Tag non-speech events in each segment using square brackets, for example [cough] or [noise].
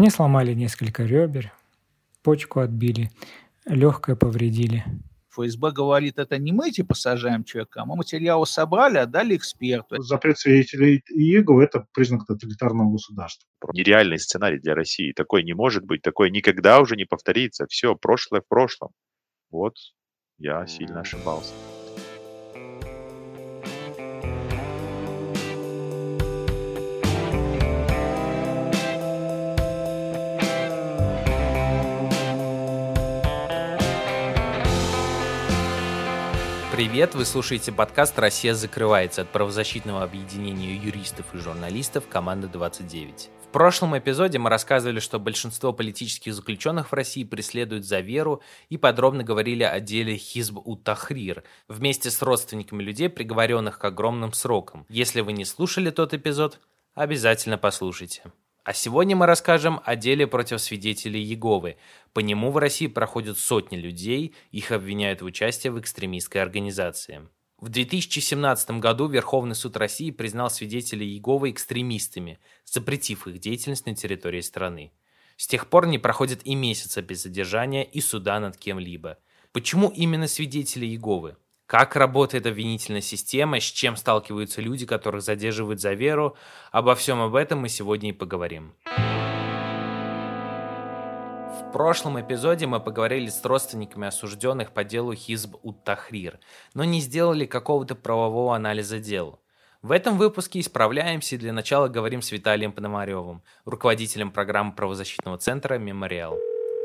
Мне сломали несколько ребер, почку отбили, легкое повредили. ФСБ говорит, это не мы типа сажаем человека, а мы материалы собрали, отдали эксперту. Запрет свидетелей Иеговы – это признак тоталитарного государства. Нереальный сценарий для России. Такой не может быть, такой никогда уже не повторится. Все, прошлое в прошлом. Вот я сильно ошибался. Привет, вы слушаете подкаст «Россия закрывается» от правозащитного объединения юристов и журналистов «Команда 29». В прошлом эпизоде мы рассказывали, что большинство политических заключенных в России преследуют за веру и подробно говорили о деле Хизб ут-Тахрир вместе с родственниками людей, приговоренных к огромным срокам. Если вы не слушали тот эпизод, обязательно послушайте. А сегодня мы расскажем о деле против свидетелей Еговы. По нему в России проходят сотни людей, их обвиняют в участии в экстремистской организации. В 2017 году Верховный суд России признал свидетелей Иеговы экстремистами, запретив их деятельность на территории страны. С тех пор не проходит и месяца без задержания и суда над кем-либо. Почему именно свидетели Иеговы? Как работает обвинительная система, с чем сталкиваются люди, которых задерживают за веру. Обо всем об этом мы сегодня и поговорим. В прошлом эпизоде мы поговорили с родственниками осужденных по делу Хизб ут-Тахрир, но не сделали какого-то правового анализа дела. В этом выпуске исправляемся и для начала говорим с Виталием Пономаревым, руководителем программы правозащитного центра «Мемориал».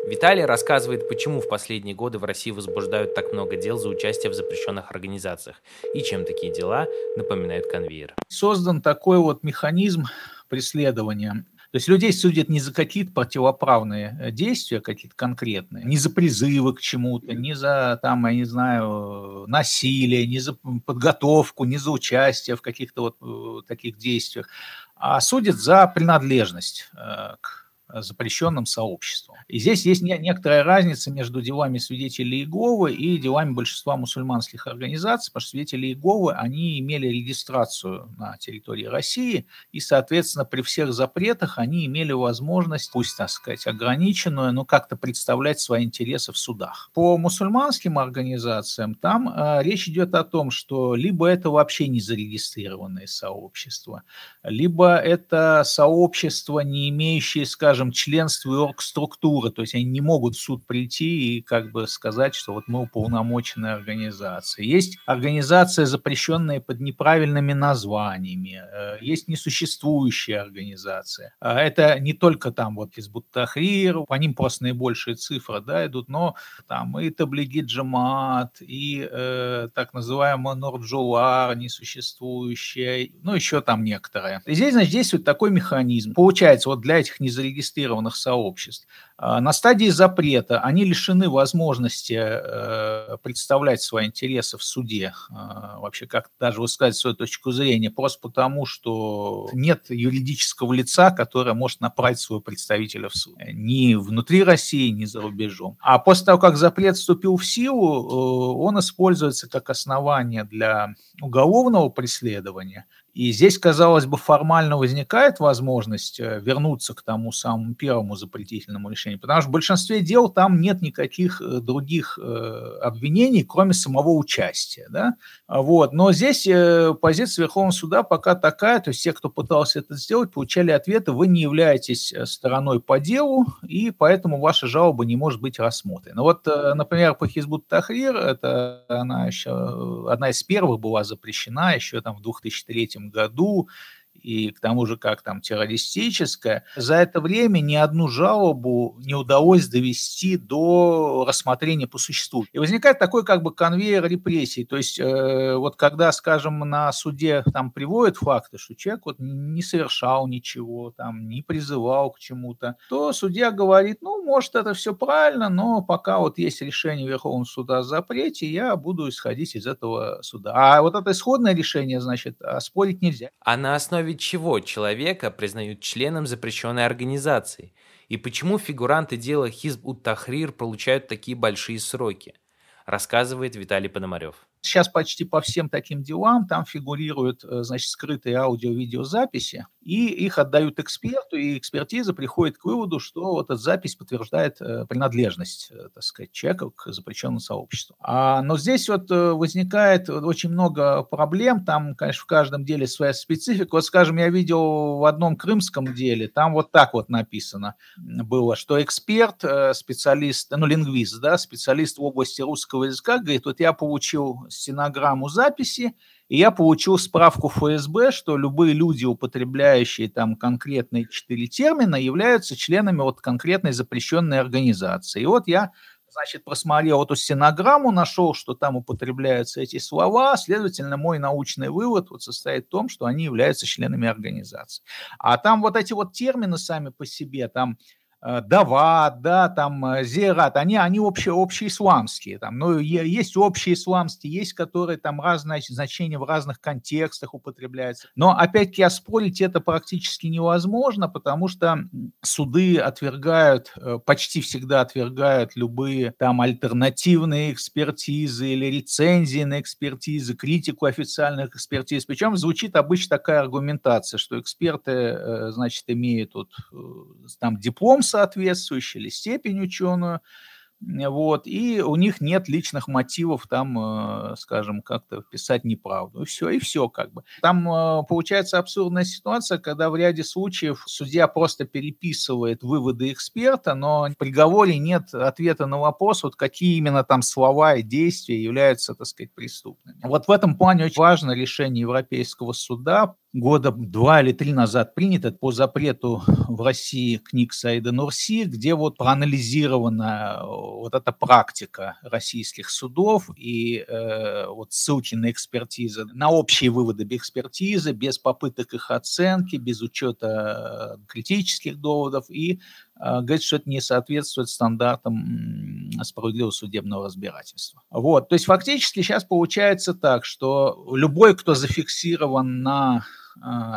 Виталий рассказывает, почему в последние годы в России возбуждают так много дел за участие в запрещенных организациях и чем такие дела напоминают конвейер. Создан такой вот механизм преследования то есть людей судят не за какие-то противоправные э, действия, какие-то конкретные, не за призывы к чему-то, не за, там, я не знаю, насилие, не за подготовку, не за участие в каких-то вот э, таких действиях, а судят за принадлежность э, к запрещенным сообществом. И здесь есть некоторая разница между делами свидетелей Иеговы и делами большинства мусульманских организаций, потому что свидетели Иеговы, они имели регистрацию на территории России, и, соответственно, при всех запретах они имели возможность, пусть, так сказать, ограниченную, но как-то представлять свои интересы в судах. По мусульманским организациям там э, речь идет о том, что либо это вообще не зарегистрированные сообщества, либо это сообщества, не имеющие, скажем, членство и оргструктуры, то есть они не могут в суд прийти и как бы сказать, что вот мы уполномоченная организация. Есть организация, запрещенная под неправильными названиями, э, есть несуществующие организации. А это не только там вот из Буттахрир, по ним просто наибольшие цифры да, идут, но там и Таблиги Джамат, и э, так называемая Норджулар несуществующая, ну еще там некоторые. И здесь, значит, действует такой механизм. Получается, вот для этих незарегистрированных регистрированных сообществ. А, на стадии запрета они лишены возможности э, представлять свои интересы в суде, а, вообще как даже высказать свою точку зрения, просто потому, что нет юридического лица, которое может направить своего представителя в суд. Ни внутри России, ни за рубежом. А после того, как запрет вступил в силу, э, он используется как основание для уголовного преследования, и здесь, казалось бы, формально возникает возможность э, вернуться к тому самому первому запретительному решению, потому что в большинстве дел там нет никаких э, других э, обвинений, кроме самого участия. Да? Вот. Но здесь позиция Верховного суда пока такая, то есть те, кто пытался это сделать, получали ответы, вы не являетесь стороной по делу, и поэтому ваша жалоба не может быть рассмотрена. Вот, например, по Хизбут Тахрир, это она еще одна из первых была запрещена еще там в 2003 году, году и к тому же как там террористическая, за это время ни одну жалобу не удалось довести до рассмотрения по существу. И возникает такой как бы конвейер репрессий. То есть э, вот когда, скажем, на суде там приводят факты, что человек вот не совершал ничего, там не призывал к чему-то, то судья говорит, ну, может, это все правильно, но пока вот есть решение Верховного суда о запрете, я буду исходить из этого суда. А вот это исходное решение, значит, спорить нельзя. А на основе чего человека признают членом запрещенной организации? И почему фигуранты дела Хизб ут-Тахрир получают такие большие сроки? Рассказывает Виталий Пономарев. Сейчас почти по всем таким делам там фигурируют, э, значит, скрытые аудио-видеозаписи, и их отдают эксперту, и экспертиза приходит к выводу, что вот эта запись подтверждает э, принадлежность, э, так сказать, человека к запрещенному сообществу. А, но здесь вот возникает очень много проблем, там, конечно, в каждом деле своя специфика. Вот, скажем, я видел в одном крымском деле, там вот так вот написано было, что эксперт, специалист, ну, лингвист, да, специалист в области русского языка, говорит, вот я получил стенограмму записи, и я получил справку ФСБ, что любые люди, употребляющие там конкретные четыре термина, являются членами вот конкретной запрещенной организации. И вот я значит, просмотрел эту стенограмму, нашел, что там употребляются эти слова, следовательно, мой научный вывод вот состоит в том, что они являются членами организации. А там вот эти вот термины сами по себе, там Дават, да, там э, Зерат, они, они общие, общие исламские, там, ну, есть общие исламские, есть, которые там разные значения в разных контекстах употребляются. Но, опять-таки, оспорить это практически невозможно, потому что суды отвергают, э, почти всегда отвергают любые там альтернативные экспертизы или рецензии на экспертизы, критику официальных экспертиз. Причем звучит обычно такая аргументация, что эксперты, значит, имеют вот, там диплом соответствующий или степень ученую, вот, и у них нет личных мотивов там, э, скажем, как-то писать неправду. И все, и все как бы. Там э, получается абсурдная ситуация, когда в ряде случаев судья просто переписывает выводы эксперта, но в приговоре нет ответа на вопрос, вот какие именно там слова и действия являются, так сказать, преступными. Вот в этом плане очень важно решение Европейского суда года два или три назад принято по запрету в России книг Саида Нурси, где вот проанализирована э, вот эта практика российских судов и э, вот ссылки на экспертизы, на общие выводы экспертизы, без попыток их оценки, без учета э, критических доводов и э, говорит, что это не соответствует стандартам справедливого судебного разбирательства. Вот, то есть фактически сейчас получается так, что любой, кто зафиксирован на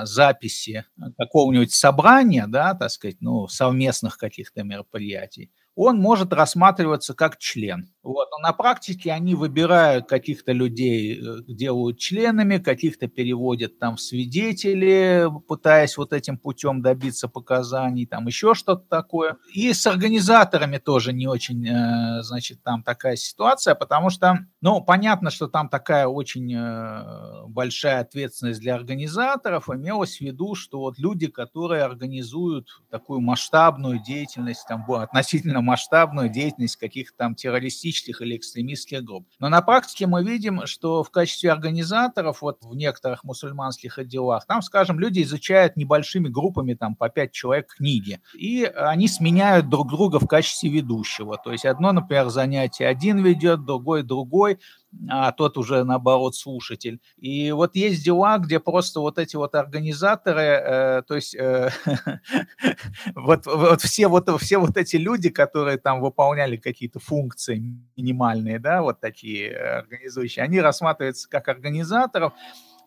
записи какого-нибудь собрания, да, так сказать, ну, совместных каких-то мероприятий, он может рассматриваться как член. Вот. Но на практике они выбирают каких-то людей, э, делают членами, каких-то переводят там в свидетели, пытаясь вот этим путем добиться показаний, там еще что-то такое. И с организаторами тоже не очень, э, значит, там такая ситуация, потому что, ну, понятно, что там такая очень э, большая ответственность для организаторов, имелось в виду, что вот люди, которые организуют такую масштабную деятельность, там, относительно масштабную деятельность каких-то там террористических или экстремистских групп. Но на практике мы видим, что в качестве организаторов вот в некоторых мусульманских отделах, там, скажем, люди изучают небольшими группами, там, по пять человек книги, и они сменяют друг друга в качестве ведущего. То есть одно, например, занятие один ведет, другой другой, а тот уже, наоборот, слушатель. И вот есть дела, где просто вот эти вот организаторы, э, то есть э, [laughs] вот, вот, все вот все вот эти люди, которые там выполняли какие-то функции минимальные, да, вот такие организующие, они рассматриваются как организаторов,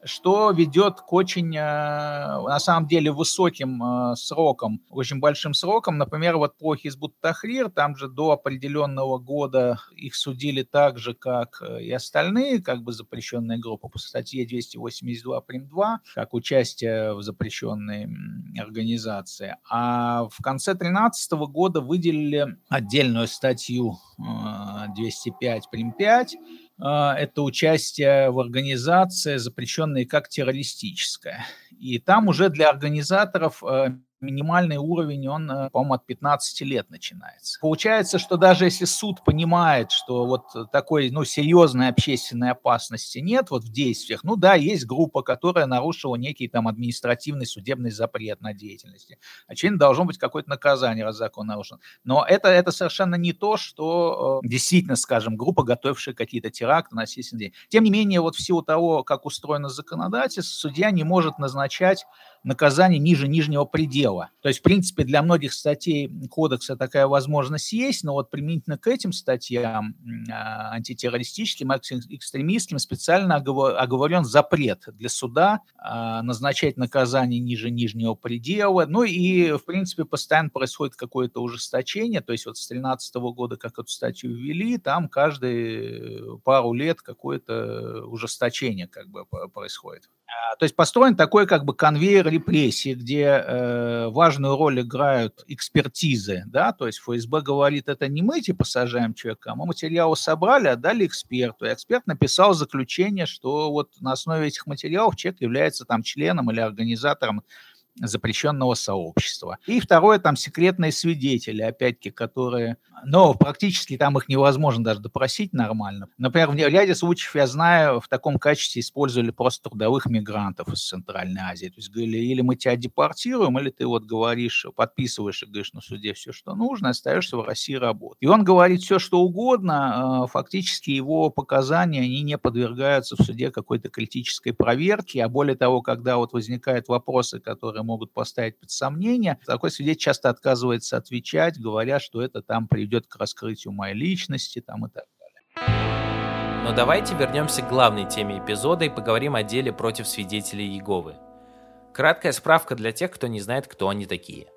что ведет к очень, э, на самом деле, высоким э, срокам, очень большим срокам. Например, вот по Хизбут Тахрир, там же до определенного года их судили так же, как э, и остальные, как бы запрещенные группы по статье 282 прим. 2, как участие в запрещенной организации. А в конце 2013 года выделили отдельную статью 205 прим. 5, а, это участие в организации, запрещенной как террористическая. И там уже для организаторов э, минимальный уровень, он, э, по-моему, от 15 лет начинается. Получается, что даже если суд понимает, что вот такой, ну, серьезной общественной опасности нет вот в действиях, ну да, есть группа, которая нарушила некий там административный судебный запрет на деятельность. Очевидно, должно быть какое-то наказание, раз закон нарушен. Но это, это совершенно не то, что э, действительно, скажем, группа, готовившая какие-то теракты, насильственные Тем не менее, вот в силу того, как устроено законодательство, судья не может назначать наказание ниже нижнего предела. То есть, в принципе, для многих статей кодекса такая возможность есть, но вот применительно к этим статьям а, антитеррористическим, экстремистским специально оговорен запрет для суда а, назначать наказание ниже нижнего предела. Ну и, в принципе, постоянно происходит какое-то ужесточение. То есть вот с 2013 года, как эту статью ввели, там каждые пару лет какое-то ужесточение как бы происходит. А, то есть построен такой как бы конвейер репрессий, где э, важную роль играют экспертизы, да, то есть ФСБ говорит, это не мы типа сажаем человека, а мы материалы собрали, отдали эксперту, и эксперт написал заключение, что вот на основе этих материалов человек является там членом или организатором запрещенного сообщества. И второе, там секретные свидетели, опять-таки, которые, но практически там их невозможно даже допросить нормально. Например, в ряде случаев, я знаю, в таком качестве использовали просто трудовых мигрантов из Центральной Азии. То есть говорили, или мы тебя депортируем, или ты вот говоришь, подписываешь и говоришь на суде все, что нужно, остаешься в России работать. И он говорит все, что угодно, а, фактически его показания, они не подвергаются в суде какой-то критической проверке, а более того, когда вот возникают вопросы, которые которые могут поставить под сомнение. Такой свидетель часто отказывается отвечать, говоря, что это там приведет к раскрытию моей личности там, и так далее. Но давайте вернемся к главной теме эпизода и поговорим о деле против свидетелей Иеговы. Краткая справка для тех, кто не знает, кто они такие.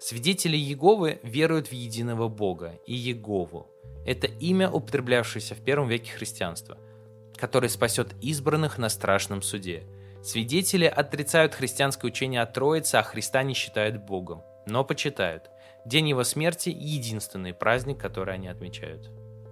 Свидетели Иеговы веруют в единого Бога и Иегову. Это имя, употреблявшееся в первом веке христианства, который спасет избранных на страшном суде – Свидетели отрицают христианское учение о Троице, а Христа не считают Богом, но почитают. День его смерти – единственный праздник, который они отмечают.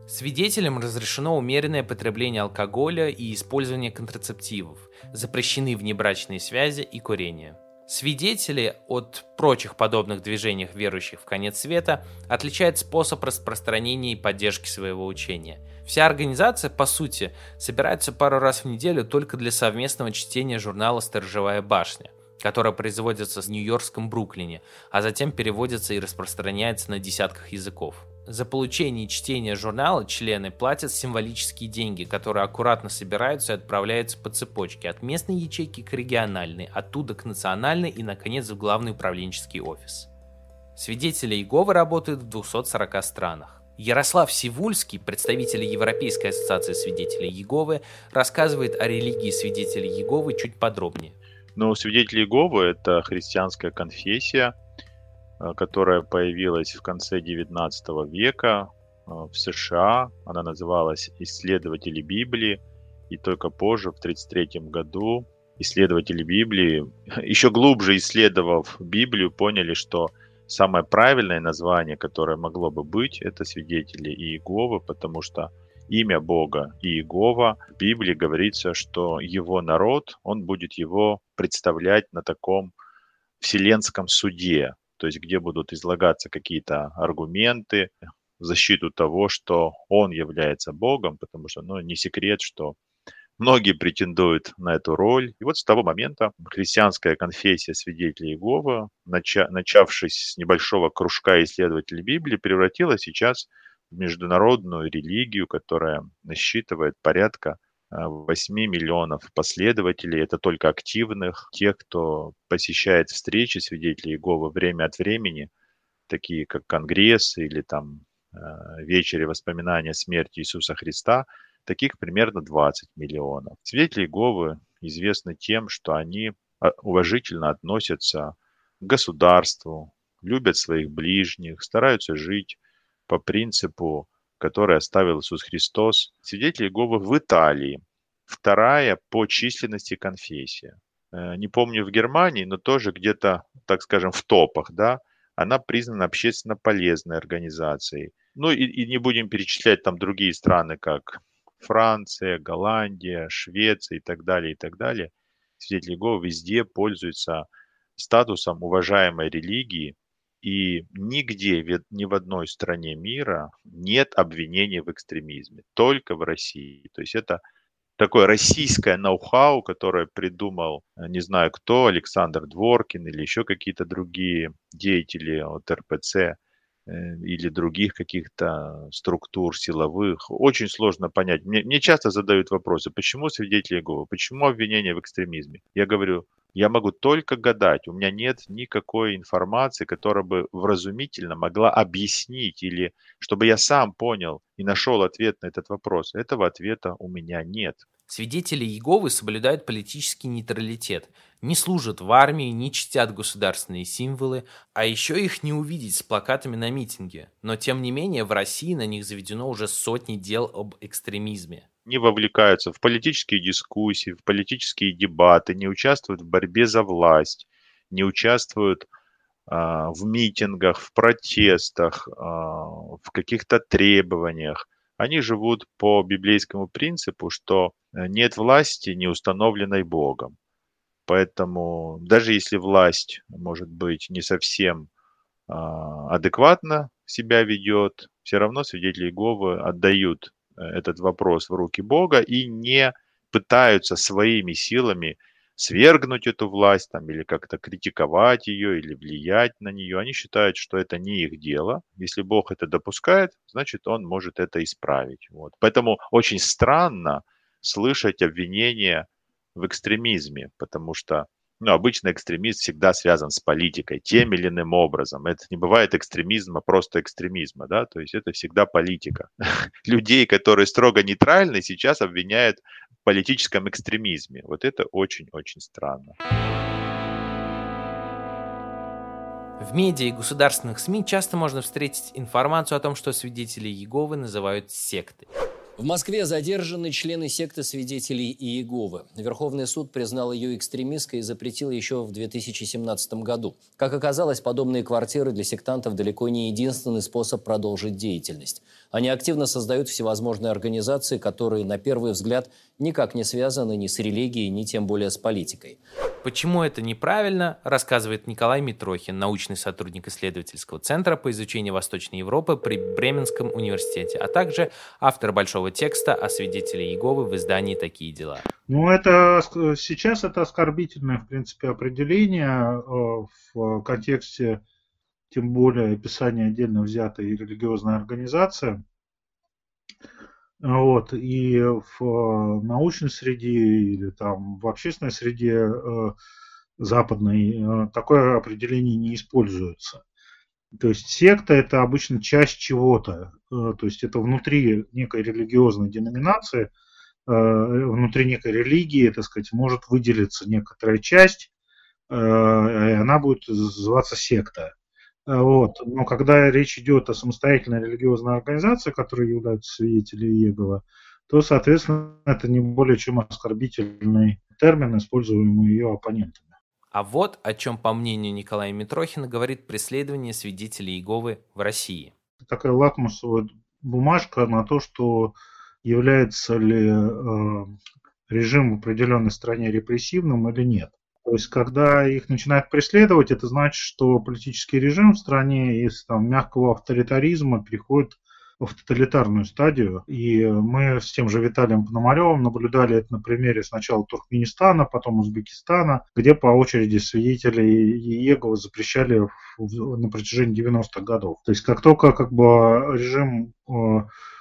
Свидетелям разрешено умеренное потребление алкоголя и использование контрацептивов, запрещены внебрачные связи и курение. Свидетели от прочих подобных движений верующих в конец света отличают способ распространения и поддержки своего учения – Вся организация, по сути, собирается пару раз в неделю только для совместного чтения журнала «Сторожевая башня», которая производится в Нью-Йоркском Бруклине, а затем переводится и распространяется на десятках языков. За получение и чтение журнала члены платят символические деньги, которые аккуратно собираются и отправляются по цепочке от местной ячейки к региональной, оттуда к национальной и, наконец, в главный управленческий офис. Свидетели Иеговы работают в 240 странах. Ярослав Сивульский, представитель Европейской ассоциации свидетелей Еговы, рассказывает о религии свидетелей Еговы чуть подробнее. Ну, свидетели Еговы – это христианская конфессия, э, которая появилась в конце XIX века э, в США. Она называлась «Исследователи Библии», и только позже, в 1933 году, исследователи Библии, [laughs] еще глубже исследовав Библию, поняли, что самое правильное название, которое могло бы быть, это свидетели Иеговы, потому что имя Бога Иегова в Библии говорится, что его народ, он будет его представлять на таком вселенском суде, то есть где будут излагаться какие-то аргументы в защиту того, что он является Богом, потому что ну, не секрет, что Многие претендуют на эту роль. И вот с того момента христианская конфессия свидетелей Иеговы, нача- начавшись с небольшого кружка исследователей Библии, превратилась сейчас в международную религию, которая насчитывает порядка 8 э, миллионов последователей. Это только активных, тех, кто посещает встречи свидетелей Иеговы время от времени, такие как конгресс или там э, вечери воспоминания смерти Иисуса Христа – Таких примерно 20 миллионов. Свидетели Иеговы известны тем, что они а, уважительно относятся к государству, любят своих ближних, стараются жить по принципу, который оставил Иисус Христос. Свидетели Иеговы в Италии. Вторая по численности конфессия. Э, не помню в Германии, но тоже где-то, так скажем, в топах, да, она признана общественно полезной организацией. Ну и, и не будем перечислять там другие страны, как Франция, Голландия, Швеция и так далее, и так далее, свидетели Иеговы везде пользуются статусом уважаемой религии, и нигде, ни в одной стране мира нет обвинений в экстремизме, только в России. То есть это такое российское ноу-хау, которое придумал, не знаю кто, Александр Дворкин или еще какие-то другие деятели от РПЦ – Э, или других каких-то структур силовых. Очень сложно понять. Мне, мне часто задают вопросы, почему свидетели Иеговы, почему обвинения в экстремизме? Я говорю, Я могу только гадать. У меня нет никакой информации, которая бы вразумительно могла объяснить или чтобы я сам понял и нашел ответ на этот вопрос. Этого ответа у меня нет. Свидетели Иеговы соблюдают политический нейтралитет, не служат в армии, не чтят государственные символы, а еще их не увидеть с плакатами на митинге. Но тем не менее в России на них заведено уже сотни дел об экстремизме. Не вовлекаются в политические дискуссии, в политические дебаты, не участвуют в борьбе за власть, не участвуют а, в митингах, в протестах, а, в каких-то требованиях. Они живут по библейскому принципу, что э, нет власти, не установленной Богом. Поэтому даже если власть, может быть, не совсем а, адекватно себя ведет, все равно свидетели Иеговы отдают этот вопрос в руки Бога и не пытаются своими силами свергнуть эту власть там, или как-то критиковать ее, или влиять на нее. Они считают, что это не их дело. Если Бог это допускает, значит, Он может это исправить. Вот. Поэтому очень странно слышать обвинения в экстремизме, потому что ну, обычно экстремист всегда связан с политикой тем или иным образом. Это не бывает экстремизма, просто экстремизма, да, то есть это всегда политика. [laughs] Людей, которые строго нейтральны, сейчас обвиняют в политическом экстремизме. Вот это очень-очень странно. В медиа и государственных СМИ часто можно встретить информацию о том, что свидетели Иеговы называют сектой. В Москве задержаны члены секты свидетелей Иеговы. Верховный суд признал ее экстремистской и запретил еще в 2017 году. Как оказалось, подобные квартиры для сектантов далеко не единственный способ продолжить деятельность. Они активно создают всевозможные организации, которые, на первый взгляд, никак не связаны ни с религией, ни тем более с политикой. Почему это неправильно, рассказывает Николай Митрохин, научный сотрудник исследовательского центра по изучению Восточной Европы при Бременском университете, а также автор большого текста о свидетеле Иеговы в издании «Такие дела». Ну, это сейчас это оскорбительное, в принципе, определение э, в контексте тем более описание отдельно взятой религиозной организации. Вот, и в научной среде или там в общественной среде э, западной э, такое определение не используется. То есть секта это обычно часть чего-то, э, то есть это внутри некой религиозной деноминации, внутри некой религии, так сказать, может выделиться некоторая часть, и она будет называться секта. Э, вот. Но когда речь идет о самостоятельной религиозной организации, которой являются свидетели Иеговы, то, соответственно, это не более чем оскорбительный термин, используемый ее оппонентами. А вот о чем, по мнению Николая Митрохина, говорит преследование свидетелей Иеговы в России. Такая лакмусовая бумажка на то, что является ли э, режим в определенной стране репрессивным или нет. То есть, когда их начинают преследовать, это значит, что политический режим в стране из там, мягкого авторитаризма переходит в тоталитарную стадию. И мы с тем же Виталием Пономаревым наблюдали это на примере сначала Туркменистана, потом Узбекистана, где по очереди свидетели Иеговы запрещали на протяжении 90-х годов. То есть как только как бы режим э,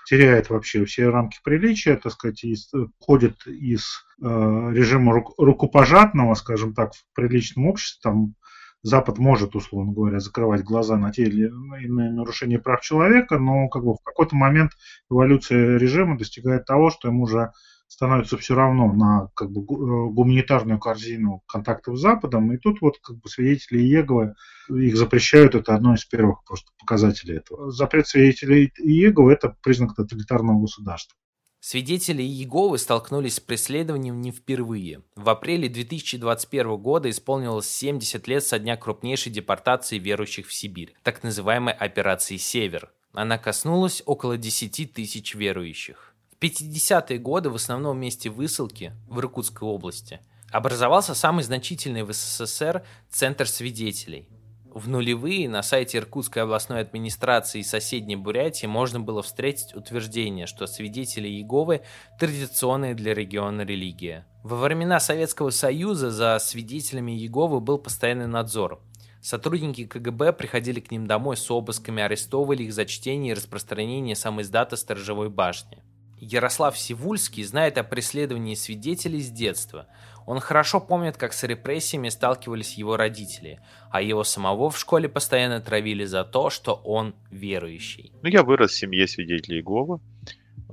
теряет вообще все рамки приличия, так сказать, и ходит из э, режима рук, рукопожатного, скажем так, в приличном обществе, там Запад может, условно говоря, закрывать глаза на те или иные нарушения прав человека, но как бы в какой-то момент эволюция режима достигает того, что ему уже становится все равно на как бы, э, гуманитарную корзину контактов с Западом. И тут вот как бы свидетели Иеговы, их запрещают, это одно из первых просто показателей этого. Запрет свидетелей Иеговы – это признак тоталитарного государства. Свидетели Иеговы столкнулись с преследованием не впервые. В апреле 2021 года исполнилось 70 лет со дня крупнейшей депортации верующих в Сибирь, так называемой операции «Север». Она коснулась около 10 тысяч верующих. В 50-е годы в основном месте высылки в Иркутской области образовался самый значительный в СССР Центр свидетелей – в нулевые на сайте Иркутской областной администрации и соседней Бурятии можно было встретить утверждение, что свидетели Иеговы – традиционная для региона религия. Во времена Советского Союза за свидетелями Иеговы был постоянный надзор. Сотрудники КГБ приходили к ним домой с обысками, арестовывали их за чтение и распространение самоиздата «Сторожевой башни». Ярослав Сивульский знает о преследовании свидетелей с детства. Он хорошо помнит, как с репрессиями сталкивались его родители, а его самого в школе постоянно травили за то, что он верующий. Ну, я вырос в семье свидетелей Иеговы.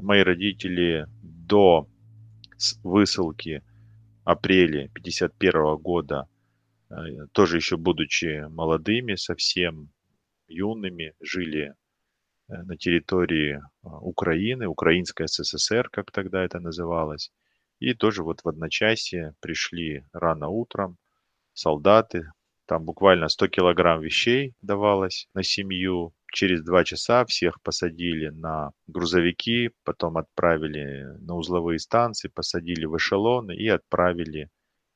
Мои родители до высылки апреля 51 года, э, тоже еще будучи молодыми, совсем юными, жили э, на территории а, Украины, Украинской СССР, как тогда это называлось. И тоже вот в одночасье пришли рано утром солдаты. Там буквально 100 килограмм вещей давалось на семью. Через два часа всех посадили на грузовики, потом отправили на узловые станции, посадили в эшелоны и отправили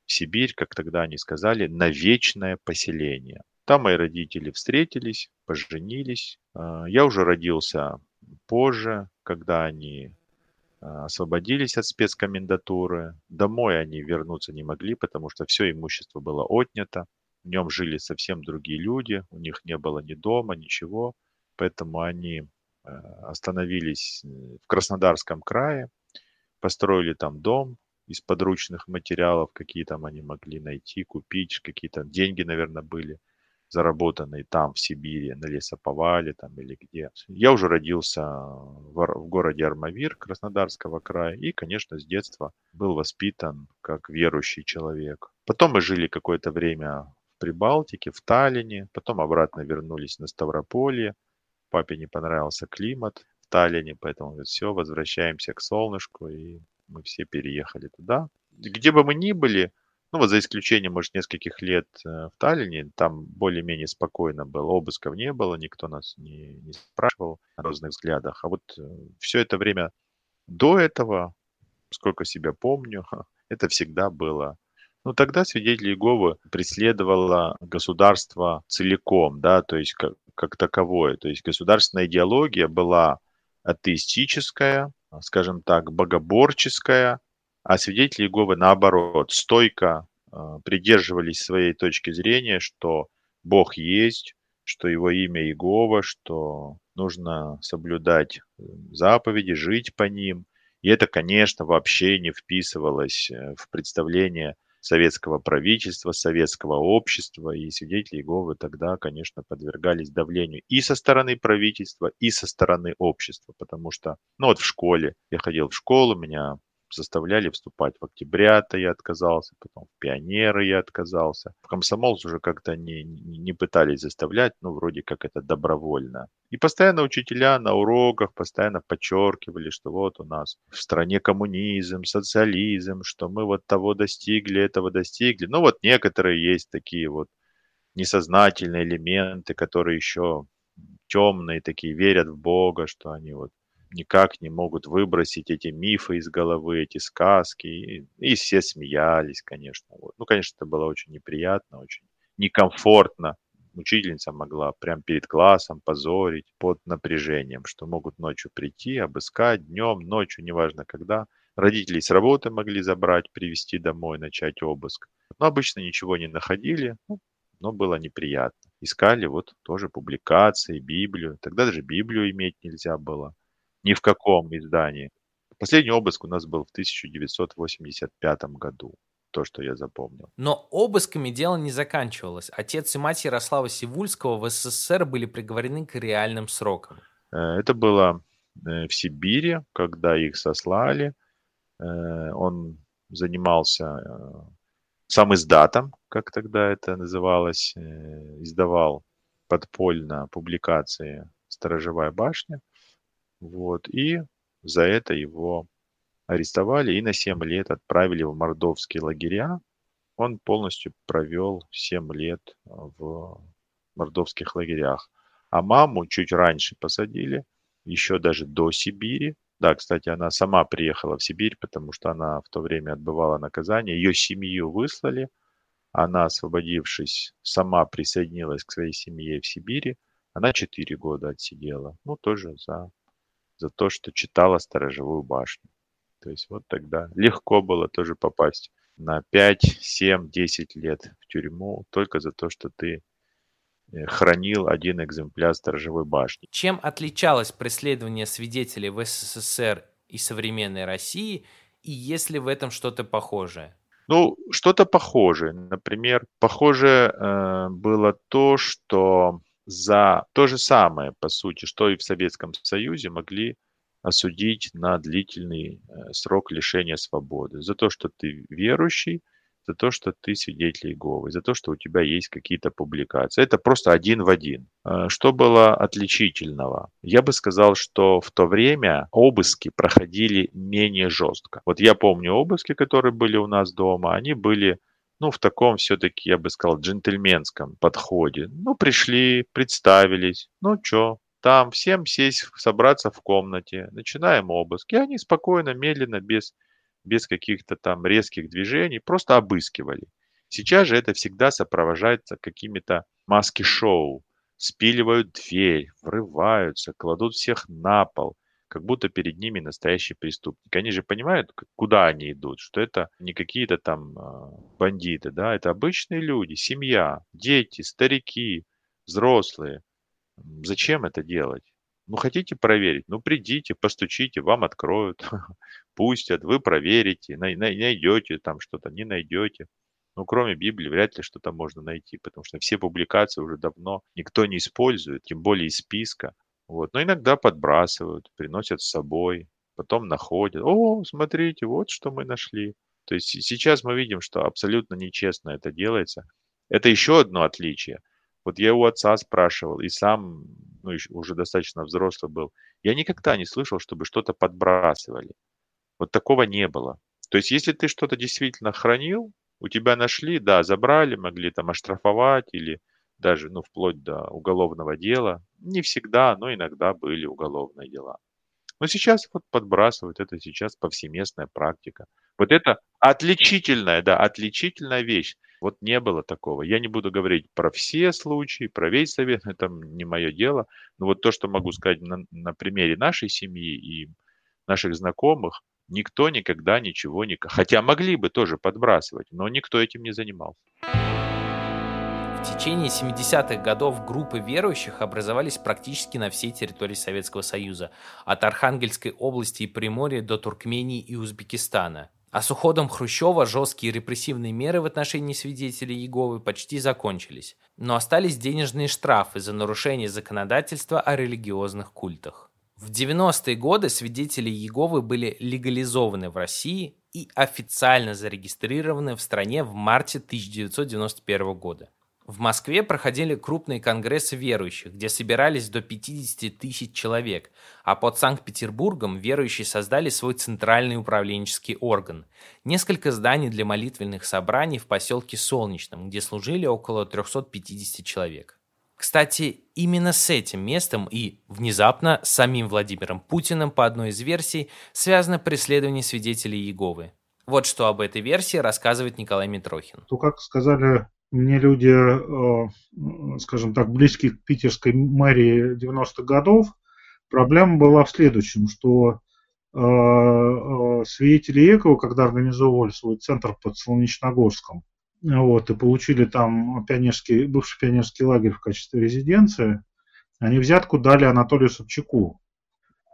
в Сибирь, как тогда они сказали, на вечное поселение. Там мои родители встретились, поженились. А, я уже родился позже, когда они освободились от спецкомендатуры. Домой они вернуться не могли, потому что все имущество было отнято. В нем жили совсем другие люди, у них не было ни дома, ничего. Поэтому они а, остановились в Краснодарском крае, построили там дом из подручных материалов, какие там они могли найти, купить, какие-то деньги, наверное, были заработанный там, в Сибири, на лесоповале там или где. Я уже родился в, в городе Армавир Краснодарского края и, конечно, с детства был воспитан как верующий человек. Потом мы жили какое-то время в Прибалтике, в Таллине, потом обратно вернулись на Ставрополье. Папе не понравился климат в Таллине, поэтому говорит, все, возвращаемся к солнышку, и мы все переехали туда. Где бы мы ни были, ну вот за исключением, может, нескольких лет э, в Таллине, там более-менее спокойно было, обысков не было, никто нас не, не спрашивал о разных взглядах. А вот э, все это время до этого, сколько себя помню, [laughs] это всегда было ну, тогда свидетели Иеговы преследовало государство целиком, да, то есть как, как таковое. То есть государственная идеология была атеистическая, скажем так, богоборческая, а свидетели Иеговы, наоборот, стойко а, придерживались своей точки зрения, что Бог есть, что его имя Иегова, что нужно соблюдать э, заповеди, жить по ним. И это, конечно, вообще не вписывалось э, в представление советского правительства, советского общества, и свидетели Иеговы тогда, конечно, подвергались давлению и со стороны правительства, и со стороны общества, потому что, ну вот в школе, я ходил в школу, меня заставляли вступать в октября-то я отказался, потом в пионеры я отказался. В комсомол уже как-то не, не пытались заставлять, ну, вроде как это добровольно. И постоянно учителя на уроках постоянно подчеркивали, что вот у нас в стране коммунизм, социализм, что мы вот того достигли, этого достигли. Ну, вот некоторые есть такие вот несознательные элементы, которые еще темные такие, верят в Бога, что они вот никак не могут выбросить эти мифы из головы, эти сказки. И, и все смеялись, конечно. Вот. Ну, конечно, это было очень неприятно, очень некомфортно. Учительница могла прямо перед классом позорить под напряжением, что могут ночью прийти, обыскать, днем, ночью, неважно когда. Родителей с работы могли забрать, привести домой, начать обыск. Но обычно ничего не находили, ну, но было неприятно. Искали вот тоже публикации, Библию. Тогда даже Библию иметь нельзя было ни в каком издании. Последний обыск у нас был в 1985 году. То, что я запомнил. Но обысками дело не заканчивалось. Отец и мать Ярослава Сивульского в СССР были приговорены к реальным срокам. Э, это было э, в Сибири, когда их сослали. Э, он занимался сам издатом, как тогда это называлось, издавал подпольно публикации «Сторожевая башня». Вот, и за это его арестовали и на 7 лет отправили в мордовские лагеря. Он полностью провел 7 лет в мордовских лагерях. А маму чуть раньше посадили, еще даже до Сибири. Да, кстати, она сама приехала в Сибирь, потому что она в то время отбывала наказание. Ее семью выслали. Она, освободившись, сама присоединилась к своей семье в Сибири. Она 4 года отсидела. Ну, тоже за за то, что читала «Сторожевую башню». То есть вот тогда легко было тоже попасть на 5, 7, 10 лет в тюрьму только за то, что ты э, хранил один экземпляр сторожевой башни. Чем отличалось преследование свидетелей в СССР и современной России, и есть ли в этом что-то похожее? Ну, что-то похожее. Например, похоже э, было то, что за то же самое, по сути, что и в Советском Союзе могли осудить на длительный э, срок лишения свободы. За то, что ты верующий, за то, что ты свидетель Иеговы, за то, что у тебя есть какие-то публикации. Это просто один в один. Э, что было отличительного? Я бы сказал, что в то время обыски проходили менее жестко. Вот я помню обыски, которые были у нас дома, они были ну, в таком все-таки, я бы сказал, джентльменском подходе. Ну, пришли, представились, ну, что, там всем сесть, собраться в комнате, начинаем обыск. И они спокойно, медленно, без, без каких-то там резких движений, просто обыскивали. Сейчас же это всегда сопровождается какими-то маски-шоу. Спиливают дверь, врываются, кладут всех на пол, как будто перед ними настоящий преступник. Они же понимают, куда они идут, что это не какие-то там а, бандиты, да, это обычные люди, семья, дети, старики, взрослые. Зачем это делать? Ну, хотите проверить? Ну, придите, постучите, вам откроют, [laughs] пустят, вы проверите, найдете там что-то, не найдете. Ну, кроме Библии, вряд ли что-то можно найти, потому что все публикации уже давно никто не использует, тем более из списка. Вот. Но иногда подбрасывают, приносят с собой, потом находят. О, смотрите, вот что мы нашли. То есть сейчас мы видим, что абсолютно нечестно это делается. Это еще одно отличие. Вот я у отца спрашивал, и сам, ну, уже достаточно взрослый был. Я никогда не слышал, чтобы что-то подбрасывали. Вот такого не было. То есть, если ты что-то действительно хранил, у тебя нашли, да, забрали, могли там оштрафовать или даже, ну, вплоть до уголовного дела. Не всегда, но иногда были уголовные дела. Но сейчас вот подбрасывают, это сейчас повсеместная практика. Вот это отличительная, да, отличительная вещь. Вот не было такого. Я не буду говорить про все случаи, про весь совет, [laughs] это не мое дело. Но вот то, что могу сказать на, на примере нашей семьи и наших знакомых, никто никогда ничего не... Хотя могли бы тоже подбрасывать, но никто этим не занимался. В течение 70-х годов группы верующих образовались практически на всей территории Советского Союза, от Архангельской области и Приморья до Туркмении и Узбекистана. А с уходом Хрущева жесткие репрессивные меры в отношении свидетелей Иеговы почти закончились, но остались денежные штрафы за нарушение законодательства о религиозных культах. В 90-е годы свидетели Иеговы были легализованы в России и официально зарегистрированы в стране в марте 1991 года. В Москве проходили крупные конгрессы верующих, где собирались до 50 тысяч человек, а под Санкт-Петербургом верующие создали свой центральный управленческий орган. Несколько зданий для молитвенных собраний в поселке Солнечном, где служили около 350 человек. Кстати, именно с этим местом и, внезапно, с самим Владимиром Путиным, по одной из версий, связано преследование свидетелей Иеговы. Вот что об этой версии рассказывает Николай Митрохин. То, как сказали мне люди, э, скажем так, близкие к питерской мэрии 90-х годов, проблема была в следующем, что э, э, свидетели Екова, когда организовывали свой центр под Солнечногорском, вот, и получили там пионерский, бывший пионерский лагерь в качестве резиденции, они взятку дали Анатолию Собчаку.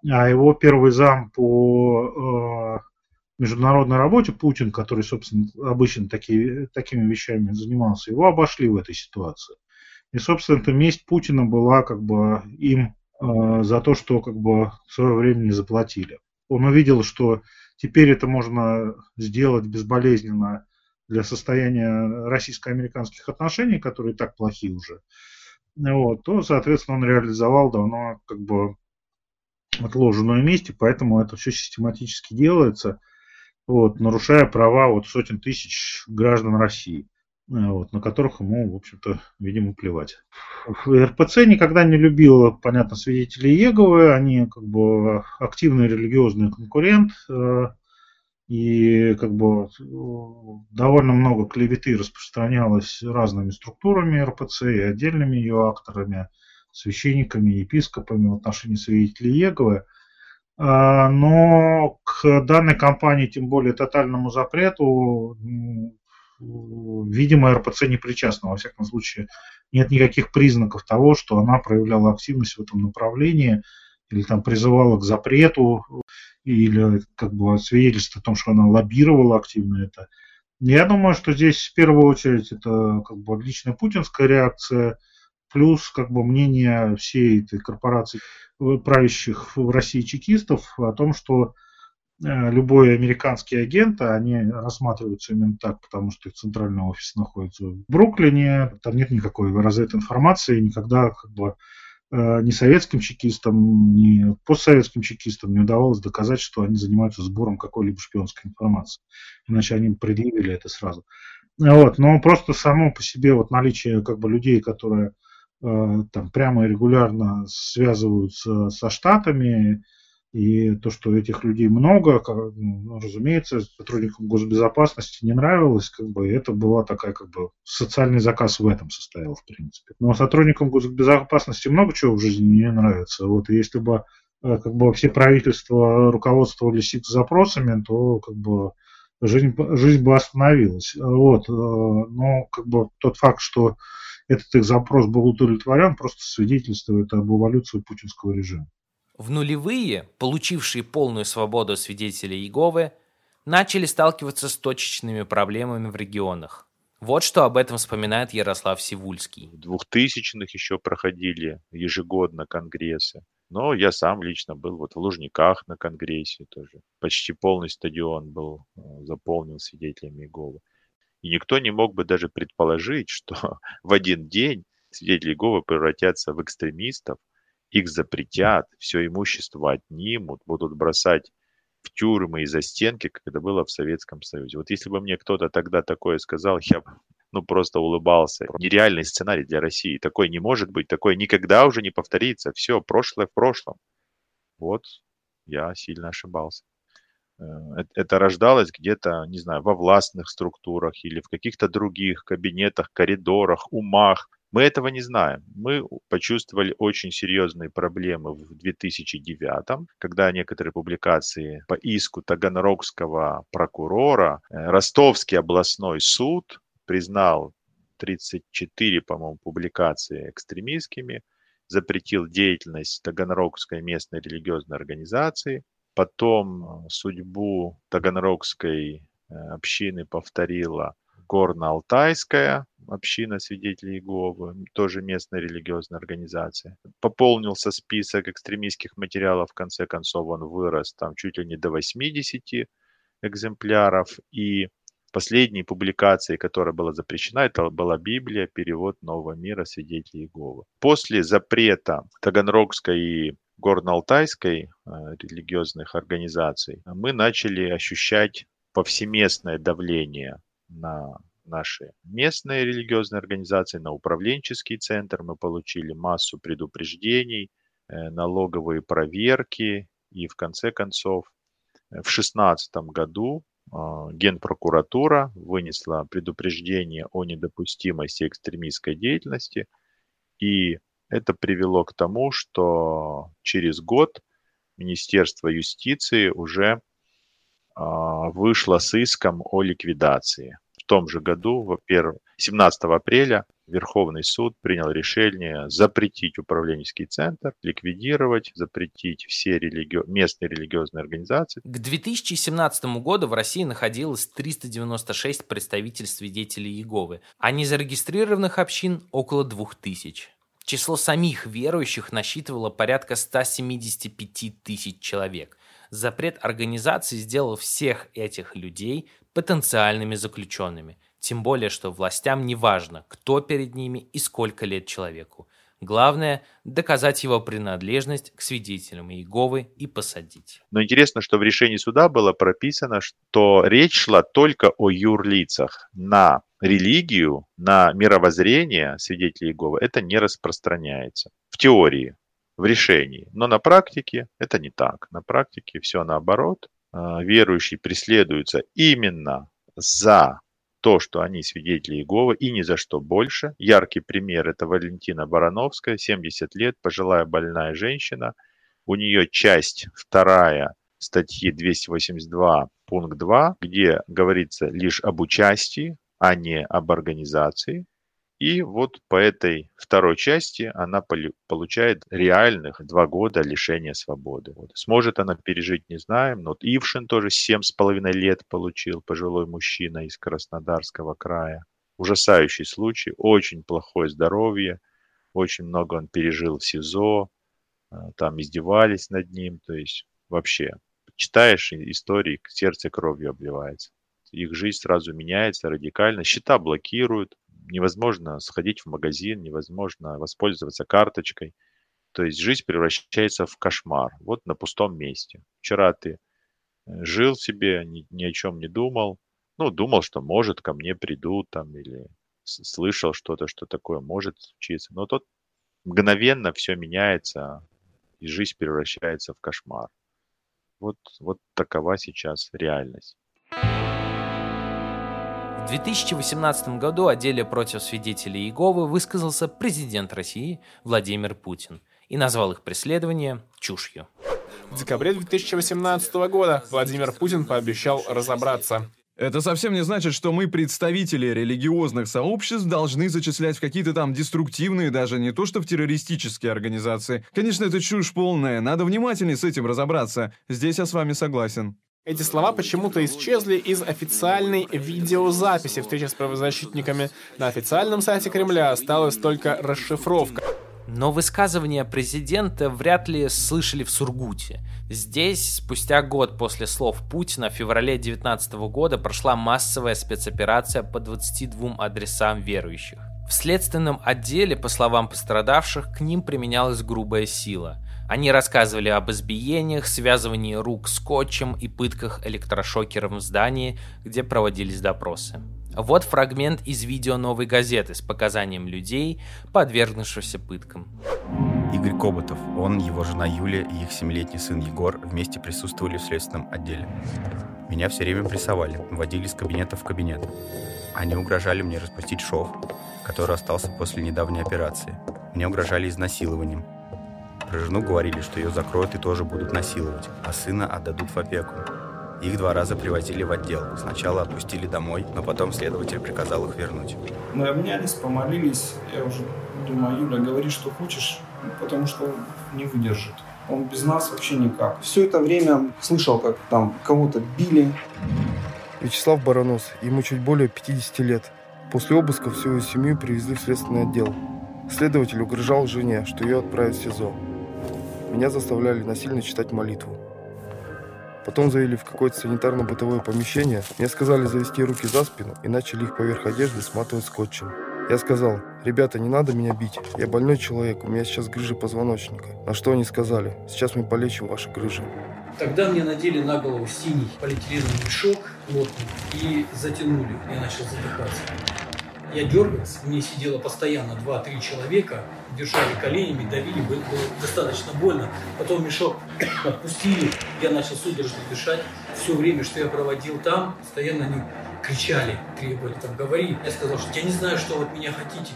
А его первый зам по международной работе Путин, который, собственно, обычно такие, такими вещами занимался, его обошли в этой ситуации. И, собственно, эта месть Путина была как бы им э, за то, что как бы в свое время не заплатили. Он увидел, что теперь это можно сделать безболезненно для состояния российско-американских отношений, которые так плохи уже, вот, то, соответственно, он реализовал давно как бы отложенную месть, поэтому это все систематически делается вот, нарушая права вот сотен тысяч граждан России, э, вот, на которых ему, в общем-то, видимо, плевать. РПЦ никогда не любила, понятно, свидетелей Еговы, они как бы активный религиозный конкурент, э, и как бы довольно много клеветы распространялось разными структурами РПЦ и отдельными ее акторами, священниками, епископами в отношении свидетелей Еговы – но к данной компании, тем более тотальному запрету, видимо, РПЦ не причастна. Во всяком случае, нет никаких признаков того, что она проявляла активность в этом направлении или там призывала к запрету, или как бы свидетельство о том, что она лоббировала активно это. Я думаю, что здесь в первую очередь это как бы личная путинская реакция, плюс как бы мнение всей этой корпорации правящих в России чекистов о том, что э, любой американский агент, а они рассматриваются именно так, потому что их центральный офис находится в Бруклине, там нет никакой разведной информации, никогда как бы Э, ни советским чекистам, ни постсоветским чекистам не удавалось доказать, что они занимаются сбором какой-либо шпионской информации. Иначе они предъявили это сразу. Вот. Но просто само по себе вот наличие как бы людей, которые э, там прямо и регулярно связываются со Штатами, и то, что этих людей много, ну, разумеется, сотрудникам госбезопасности не нравилось, как бы это была такая как бы социальный заказ в этом состоял, в принципе. Но сотрудникам госбезопасности много чего в жизни не нравится. Вот если бы э, как бы все правительства руководствовались их запросами, то как бы жизнь, жизнь бы остановилась. Вот. Э, но как бы тот факт, что этот их запрос был удовлетворен, просто свидетельствует об эволюции путинского режима. В нулевые, получившие полную свободу свидетели Иеговы, начали сталкиваться с точечными проблемами в регионах. Вот что об этом вспоминает Ярослав Сивульский. В 2000-х еще проходили ежегодно конгрессы. Но я сам лично был вот в Лужниках на конгрессе тоже. Почти полный стадион был э, заполнен свидетелями Иеговы. И никто не мог бы даже предположить, что [laughs] в один день свидетели Иеговы превратятся в экстремистов, их запретят, все имущество отнимут, будут бросать в тюрьмы и за стенки, как это было в Советском Союзе. Вот если бы мне кто-то тогда такое сказал, я бы ну, просто улыбался. Нереальный сценарий для России. Такой не может быть, такое никогда уже не повторится. Все, прошлое в прошлом. Вот, я сильно ошибался. Э, это рождалось где-то, не знаю, во властных структурах или в каких-то других кабинетах, коридорах, умах, мы этого не знаем. Мы почувствовали очень серьезные проблемы в 2009, когда некоторые публикации по иску Таганрогского прокурора, э, Ростовский областной суд признал 34, по-моему, публикации экстремистскими, запретил деятельность Таганрогской местной религиозной организации. Потом э, судьбу Таганрогской э, общины повторила Горно-Алтайская община свидетелей Иеговы, тоже местная религиозная организация. Пополнился список экстремистских материалов, в конце концов он вырос там чуть ли не до 80 экземпляров. И последней публикацией, которая была запрещена, это была Библия, перевод Нового мира свидетелей Иеговы. После запрета Таганрогской и Горно-Алтайской э, религиозных организаций мы начали ощущать повсеместное давление на наши местные религиозные организации, на управленческий центр. Мы получили массу предупреждений, э, налоговые проверки. И в конце концов, э, в 2016 году а, Генпрокуратура вынесла предупреждение о недопустимости экстремистской деятельности. И это привело к тому, что через год Министерство юстиции уже а, вышла с иском о ликвидации. В том же году, во-первых, 17 апреля Верховный суд принял решение запретить управленческий центр, ликвидировать, запретить все религи... местные религиозные организации. К 2017 году в России находилось 396 представительств свидетелей Иеговы, а незарегистрированных общин около 2000. Число самих верующих насчитывало порядка 175 тысяч человек. Запрет организации сделал всех этих людей потенциальными заключенными. Тем более, что властям не важно, кто перед ними и сколько лет человеку. Главное – доказать его принадлежность к свидетелям Иеговы и посадить. Но интересно, что в решении суда было прописано, что речь шла только о юрлицах. На религию, на мировоззрение свидетелей Иеговы это не распространяется. В теории в решении. Но на практике это не так. На практике все наоборот. А, верующие преследуются именно за то, что они свидетели Иеговы и ни за что больше. Яркий пример – это Валентина Барановская, 70 лет, пожилая больная женщина. У нее часть вторая статьи 282 пункт 2, где говорится лишь об участии, а не об организации. И вот по этой второй части она получает реальных два года лишения свободы. Вот. Сможет она пережить, не знаем. Но вот Ившин тоже семь с половиной лет получил, пожилой мужчина из Краснодарского края. Ужасающий случай, очень плохое здоровье, очень много он пережил в СИЗО, э, там издевались над ним, то есть вообще читаешь истории, сердце кровью обливается. Их жизнь сразу меняется радикально, счета блокируют, невозможно сходить в магазин, невозможно воспользоваться карточкой. То есть жизнь превращается в кошмар, вот на пустом месте. Вчера ты э, жил себе, ни, ни о чем не думал, ну, думал, что может ко мне придут там или слышал что-то, что такое может случиться. Но тут мгновенно все меняется, и жизнь превращается в кошмар. Вот, вот такова сейчас реальность. В 2018 году о деле против свидетелей Иеговы высказался президент России Владимир Путин и назвал их преследование чушью. В декабре 2018 года Владимир Путин пообещал разобраться. Это совсем не значит, что мы, представители религиозных сообществ, должны зачислять в какие-то там деструктивные, даже не то что в террористические организации. Конечно, это чушь полная, надо внимательнее с этим разобраться. Здесь я с вами согласен. Эти слова почему-то исчезли из официальной видеозаписи встречи с правозащитниками. На официальном сайте Кремля осталась только расшифровка. Но высказывания президента вряд ли слышали в Сургуте. Здесь, спустя год после слов Путина, в феврале 2019 года прошла массовая спецоперация по 22 адресам верующих. В следственном отделе, по словам пострадавших, к ним применялась грубая сила. Они рассказывали об избиениях, связывании рук скотчем и пытках электрошокером в здании, где проводились допросы. Вот фрагмент из видео «Новой газеты» с показанием людей, подвергнувшихся пыткам. Игорь Коботов, он, его жена Юлия и их семилетний сын Егор вместе присутствовали в следственном отделе. Меня все время прессовали, водили из кабинета в кабинет. Они угрожали мне распустить шов, который остался после недавней операции. Мне угрожали изнасилованием. Про жену говорили, что ее закроют и тоже будут насиловать, а сына отдадут в опеку. Их два раза привозили в отдел. Сначала отпустили домой, но потом следователь приказал их вернуть. Мы обнялись, помолились. Я уже думаю, Юля, говори, что хочешь, потому что он не выдержит. Он без нас вообще никак. Все это время слышал, как там кого-то били. Вячеслав Баранос, ему чуть более 50 лет. После обыска всю его семью привезли в следственный отдел. Следователь угрожал жене, что ее отправят в СИЗО. Меня заставляли насильно читать молитву. Потом завели в какое-то санитарно-бытовое помещение. Мне сказали завести руки за спину и начали их поверх одежды сматывать скотчем. Я сказал, ребята, не надо меня бить. Я больной человек, у меня сейчас грыжа позвоночника. На что они сказали, сейчас мы полечим ваши грыжи. Тогда мне надели на голову синий полиэтиленовый мешок плотный и затянули. Я начал задыхаться. Я дергался, мне сидело постоянно 2-3 человека, держали коленями, давили, было достаточно больно. Потом мешок отпустили, я начал судорожно дышать. Все время, что я проводил там, постоянно они кричали, требовали, там, говори. Я сказал, что я не знаю, что вы от меня хотите.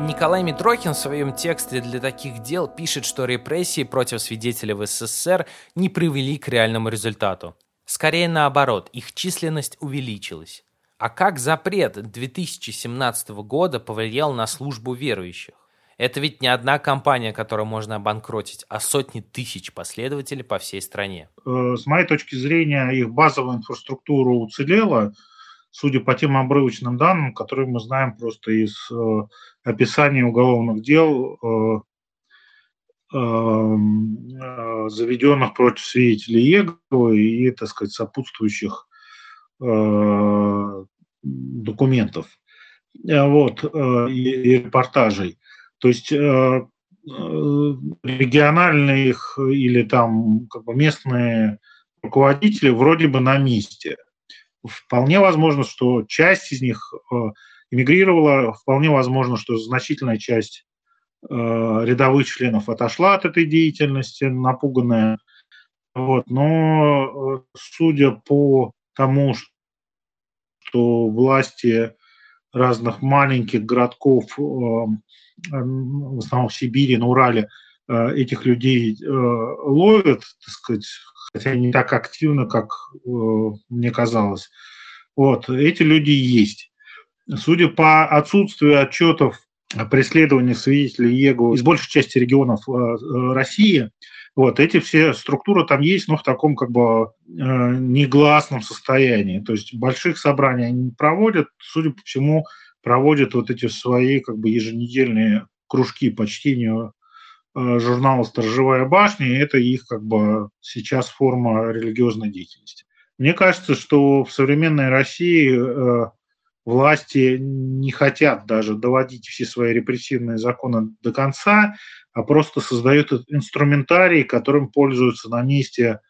Николай Митрохин в своем тексте для таких дел пишет, что репрессии против свидетелей в СССР не привели к реальному результату. Скорее наоборот, их численность увеличилась. А как запрет 2017 года повлиял на службу верующих? Это ведь не одна компания, которую можно обанкротить, а сотни тысяч последователей по всей стране. Э, с моей точки зрения, их базовая инфраструктура уцелела, судя по тем обрывочным данным, которые мы знаем просто из э, описания уголовных дел, э, заведенных против свидетелей Еговы и, так сказать, сопутствующих документов э, вот, э, и репортажей. То есть э, региональные их или там как бы местные руководители вроде бы на месте. Вполне возможно, что часть из них эмигрировала, вполне возможно, что значительная часть рядовых членов отошла от этой деятельности, напуганная. Вот. Но судя по тому, что власти разных маленьких городков, э, в основном в Сибири, на Урале, э, этих людей э, ловят, так сказать, хотя не так активно, как мне казалось. Вот, эти люди есть. Судя по отсутствию отчетов о преследовании свидетелей Иеговы из большей части регионов России, вот эти все структуры там есть, но в таком как бы негласном состоянии. То есть больших собраний они не проводят, судя по всему, проводят вот эти свои как бы еженедельные кружки по чтению э, журнала «Сторожевая башня», и это их как бы сейчас форма религиозной деятельности. Мне кажется, что в современной России э, власти не хотят даже доводить все свои репрессивные законы до конца, а просто создают инструментарий, которым пользуются на месте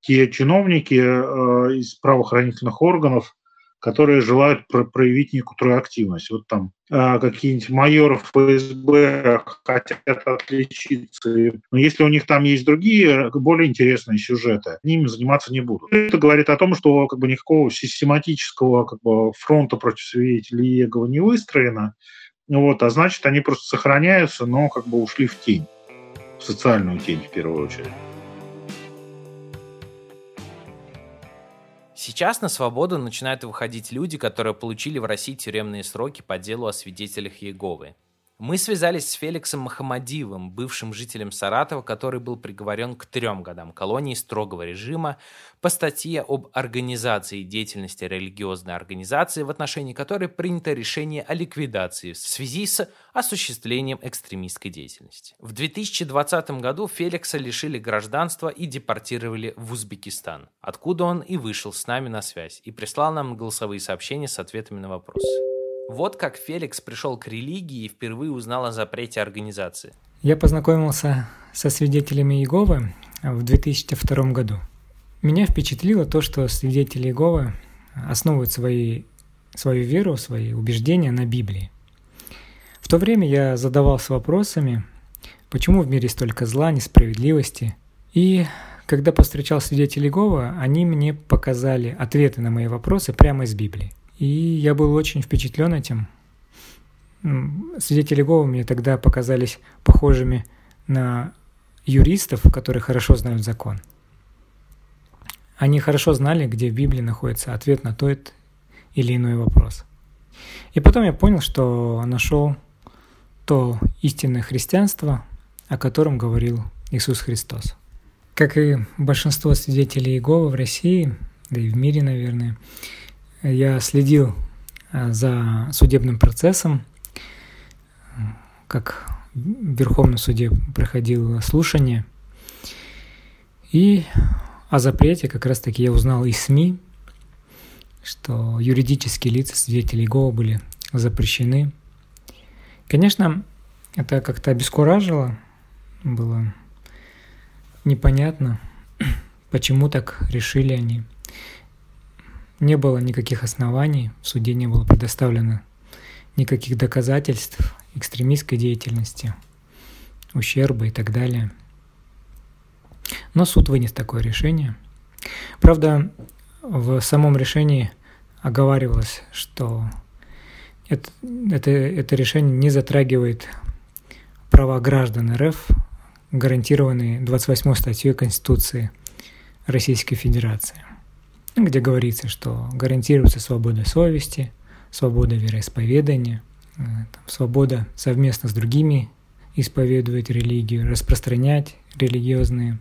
те чиновники э, из правоохранительных органов, которые желают про проявить некоторую активность. Вот там э, какие-нибудь майоры ФСБ хотят отличиться. Но если у них там есть другие, более интересные сюжеты, ними заниматься не будут. Это говорит о том, что как бы никакого систематического как бы, фронта против свидетелей Иегова не выстроено. Вот, а значит, они просто сохраняются, но как бы ушли в тень, в социальную тень в первую очередь. Сейчас на свободу начинают выходить люди, которые получили в России тюремные сроки по делу о свидетелях Иеговы. Мы связались с Феликсом Махамадиевым, бывшим жителем Саратова, который был приговорен к трем годам колонии строгого режима по статье об организации деятельности религиозной организации, в отношении которой принято решение о ликвидации в связи с осуществлением экстремистской деятельности. В 2020 году Феликса лишили гражданства и депортировали в Узбекистан, откуда он и вышел с нами на связь и прислал нам голосовые сообщения с ответами на вопросы. Вот как Феликс пришел к религии и впервые узнал о запрете организации. Я познакомился со свидетелями Иеговы в 2002 году. Меня впечатлило то, что свидетели Иеговы основывают свои, свою веру, свои убеждения на Библии. В то время я задавался вопросами, почему в мире столько зла, несправедливости. И когда повстречал свидетелей Иеговы, они мне показали ответы на мои вопросы прямо из Библии. И я был очень впечатлен этим. Свидетели Иеговы мне тогда показались похожими на юристов, которые хорошо знают закон. Они хорошо знали, где в Библии находится ответ на тот или иной вопрос. И потом я понял, что нашел то истинное христианство, о котором говорил Иисус Христос. Как и большинство свидетелей Иеговы в России, да и в мире, наверное, я следил э, за судебным процессом, как в Верховном суде проходило слушание. И о запрете как раз-таки я узнал из СМИ, что юридические лица свидетелей Иеговы были запрещены. Конечно, это как-то обескуражило, было непонятно, [clears throat] почему так решили они – не было никаких оснований, в суде не было предоставлено никаких доказательств экстремистской деятельности, ущерба и так далее. Но суд вынес такое решение. Правда, в самом решении оговаривалось, что это, это, это решение не затрагивает права граждан РФ, гарантированные 28 статьей Конституции Российской Федерации где говорится, что гарантируется свобода совести, свобода вероисповедания, э, свобода совместно с другими исповедовать религию, распространять религиозные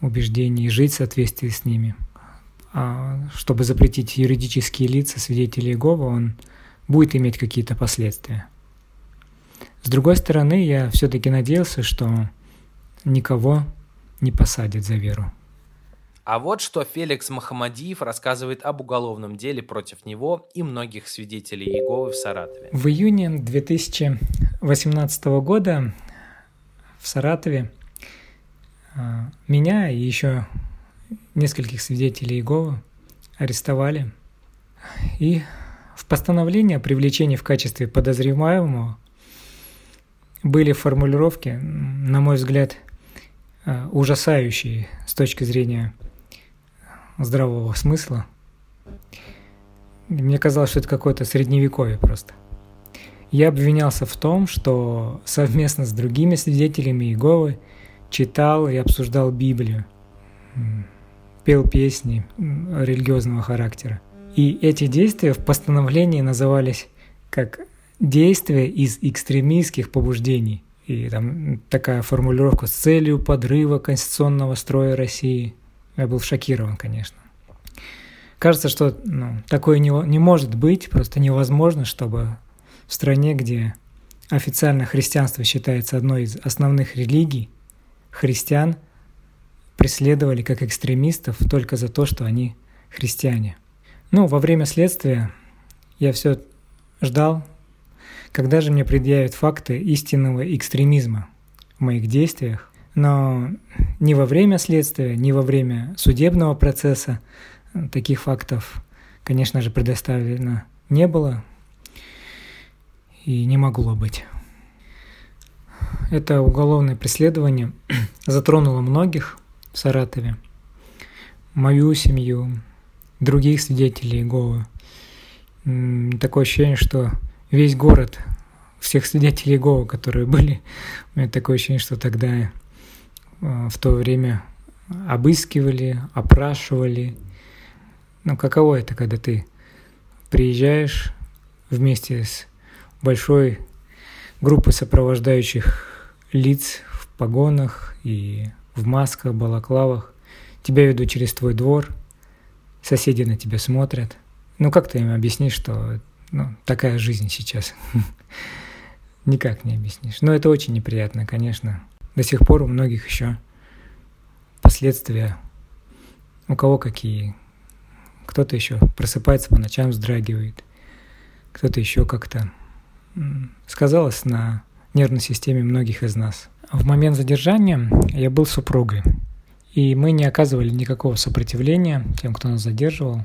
убеждения и жить в соответствии с ними. А чтобы запретить юридические лица свидетелей Иеговы, он будет иметь какие-то последствия. С другой стороны, я все-таки надеялся, что никого не посадят за веру. А вот что Феликс Махамадиев рассказывает об уголовном деле против него и многих свидетелей Иеговы в Саратове. В июне 2018 года в Саратове а, меня и еще нескольких свидетелей Иеговы арестовали. И в постановлении о привлечении в качестве подозреваемого были формулировки, на мой взгляд, а, ужасающие с точки зрения здравого смысла. Мне казалось, что это какое-то средневековье просто. Я обвинялся в том, что совместно с другими свидетелями Иеговы читал и обсуждал Библию, пел песни религиозного характера. И эти действия в постановлении назывались как действия из экстремистских побуждений. И там такая формулировка с целью подрыва конституционного строя России. Я был шокирован, конечно. Кажется, что ну, такое не, не может быть, просто невозможно, чтобы в стране, где официально христианство считается одной из основных религий, христиан преследовали как экстремистов только за то, что они христиане. Ну, во время следствия я все ждал, когда же мне предъявят факты истинного экстремизма в моих действиях. Но ни во время следствия, ни во время судебного процесса таких фактов, конечно же, предоставлено не было и не могло быть. Это уголовное преследование [clears throat] затронуло многих в Саратове, мою семью, других свидетелей Иеговы. Такое ощущение, что весь город, всех свидетелей Иеговы, которые [laughs] были, у меня такое ощущение, что тогда в то время обыскивали, опрашивали. Ну, каково это, когда ты приезжаешь вместе с большой группой сопровождающих лиц в погонах и в масках, балаклавах. Тебя ведут через твой двор – соседи на тебя смотрят. Ну как ты им объяснишь, что ну, такая жизнь сейчас? [laughs] Никак не объяснишь. Но это очень неприятно, конечно. До сих пор у многих еще последствия, у кого какие. Кто-то еще просыпается по ночам, вздрагивает. Кто-то еще как-то сказалось на нервной системе многих из нас. В момент задержания я был супругой. И мы не оказывали никакого сопротивления тем, кто нас задерживал.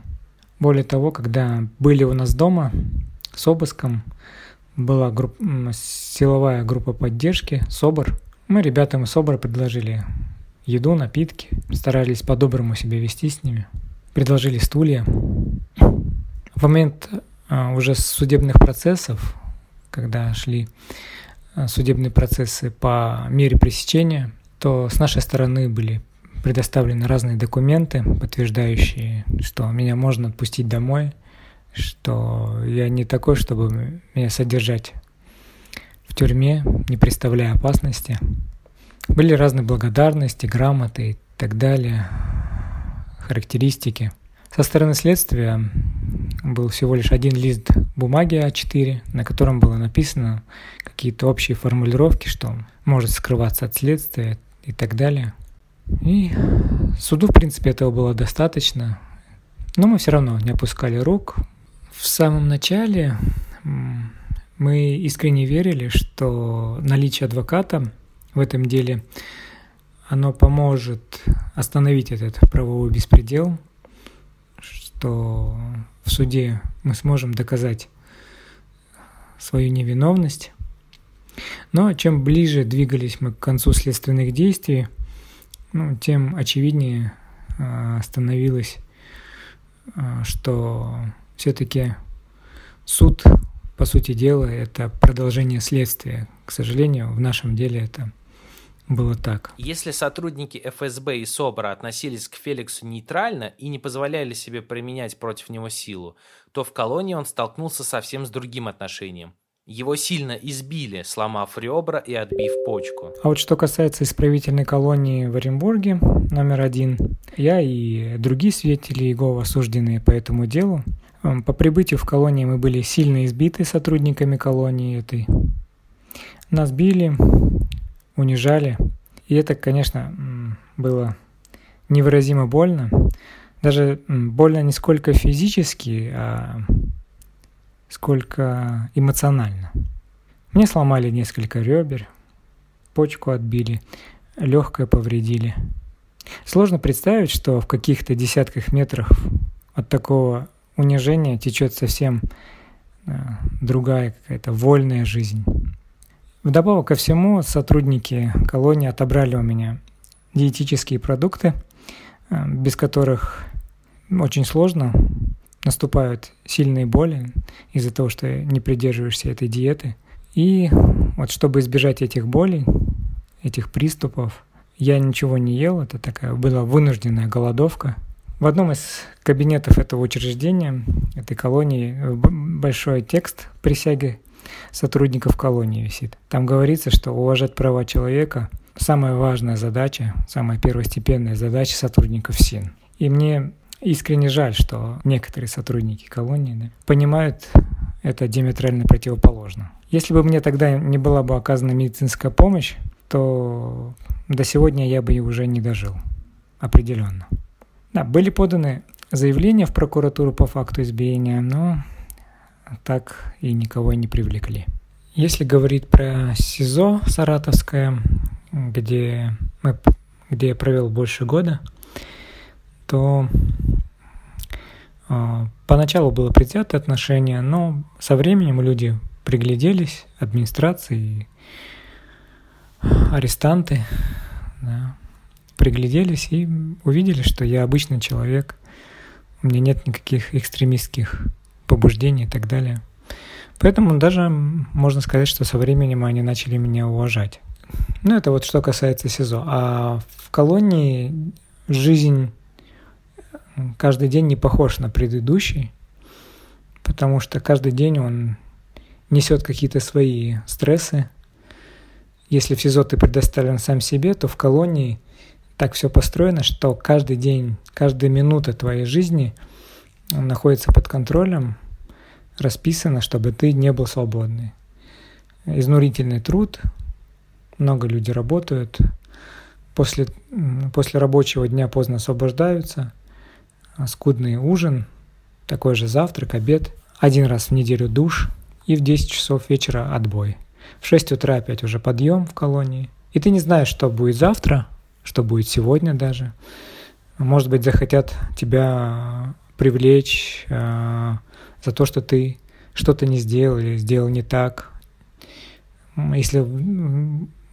Более того, когда были у нас дома с обыском, была групп, силовая группа поддержки, СОБР. Мы ребятам из СОБРа предложили. Еду, напитки, старались по-доброму себя вести с ними, предложили стулья. В момент а, уже судебных процессов, когда шли а, судебные процессы по мере пресечения, то с нашей стороны были предоставлены разные документы, подтверждающие, что меня можно отпустить домой, что я не такой, чтобы меня содержать тюрьме, не представляя опасности. Были разные благодарности, грамоты и так далее, характеристики. Со стороны следствия был всего лишь один лист бумаги А4, на котором было написано какие-то общие формулировки, что может скрываться от следствия и так далее – и суду, в принципе, этого было достаточно. Но мы все равно не опускали рук. В самом начале мы искренне верили, что наличие адвоката в этом деле оно поможет остановить этот правовой беспредел, что в суде мы сможем доказать свою невиновность. Но чем ближе двигались мы к концу следственных действий, ну, тем очевиднее а, становилось, а, что все-таки суд, по сути дела, это продолжение следствия. К сожалению, в нашем деле это было так. Если сотрудники ФСБ и СОБРа относились к Феликсу нейтрально и не позволяли себе применять против него силу, то в колонии он столкнулся совсем с другим отношением – его сильно избили, сломав ребра и отбив почку. А вот что касается исправительной колонии в Оренбурге, номер один, я и другие свидетели Иеговы, осужденные по этому делу, по прибытию в колонии мы были сильно избиты сотрудниками колонии этой. Нас били, унижали, и это, конечно, было невыразимо больно. Даже больно не сколько физически, а сколько эмоционально. Мне сломали несколько ребер, почку отбили, легкое повредили. Сложно представить, что в каких-то десятках метрах от такого унижения течет совсем э, другая какая-то вольная жизнь. Вдобавок ко всему, сотрудники колонии отобрали у меня диетические продукты, э, без которых очень сложно наступают сильные боли из-за того, что не придерживаешься этой диеты. И вот чтобы избежать этих болей, этих приступов, я ничего не ел, это такая была вынужденная голодовка, В одном из кабинетов этого учреждения, этой колонии, большой текст присяги сотрудников колонии висит. Там говорится, что уважать права человека – самая важная задача, самая первостепенная задача сотрудников СИН. И мне искренне жаль, что некоторые сотрудники колонии да, понимают это диаметрально противоположно. Если бы мне тогда не была бы оказана медицинская помощь, то до сегодня я бы и уже не дожил. Определенно. Да, были поданы заявления в прокуратуру по факту избиения, но так и никого не привлекли. Если говорить про СИЗО Саратовское, где, мы, где я провел больше года, то э, поначалу было предвзятое отношение, но со временем люди пригляделись, администрации, арестанты, да, пригляделись и увидели, что я обычный человек, у меня нет никаких экстремистских побуждений и так далее. Поэтому даже можно сказать, что со временем они начали меня уважать. Ну, это вот что касается СИЗО. А в колонии жизнь каждый день не похож на предыдущий, потому что каждый день он несет какие-то свои стрессы. Если в СИЗО ты предоставлен сам себе, то в колонии так все построено, что каждый день, каждая минута твоей жизни находится под контролем, расписано, чтобы ты не был свободный. Изнурительный труд, много людей работают, после, после рабочего дня поздно освобождаются, скудный ужин, такой же завтрак, обед, один раз в неделю душ и в 10 часов вечера отбой. В 6 утра опять уже подъем в колонии. И ты не знаешь, что будет завтра, что будет сегодня даже. Может быть, захотят тебя привлечь э, за то, что ты что-то не сделал или сделал не так. Если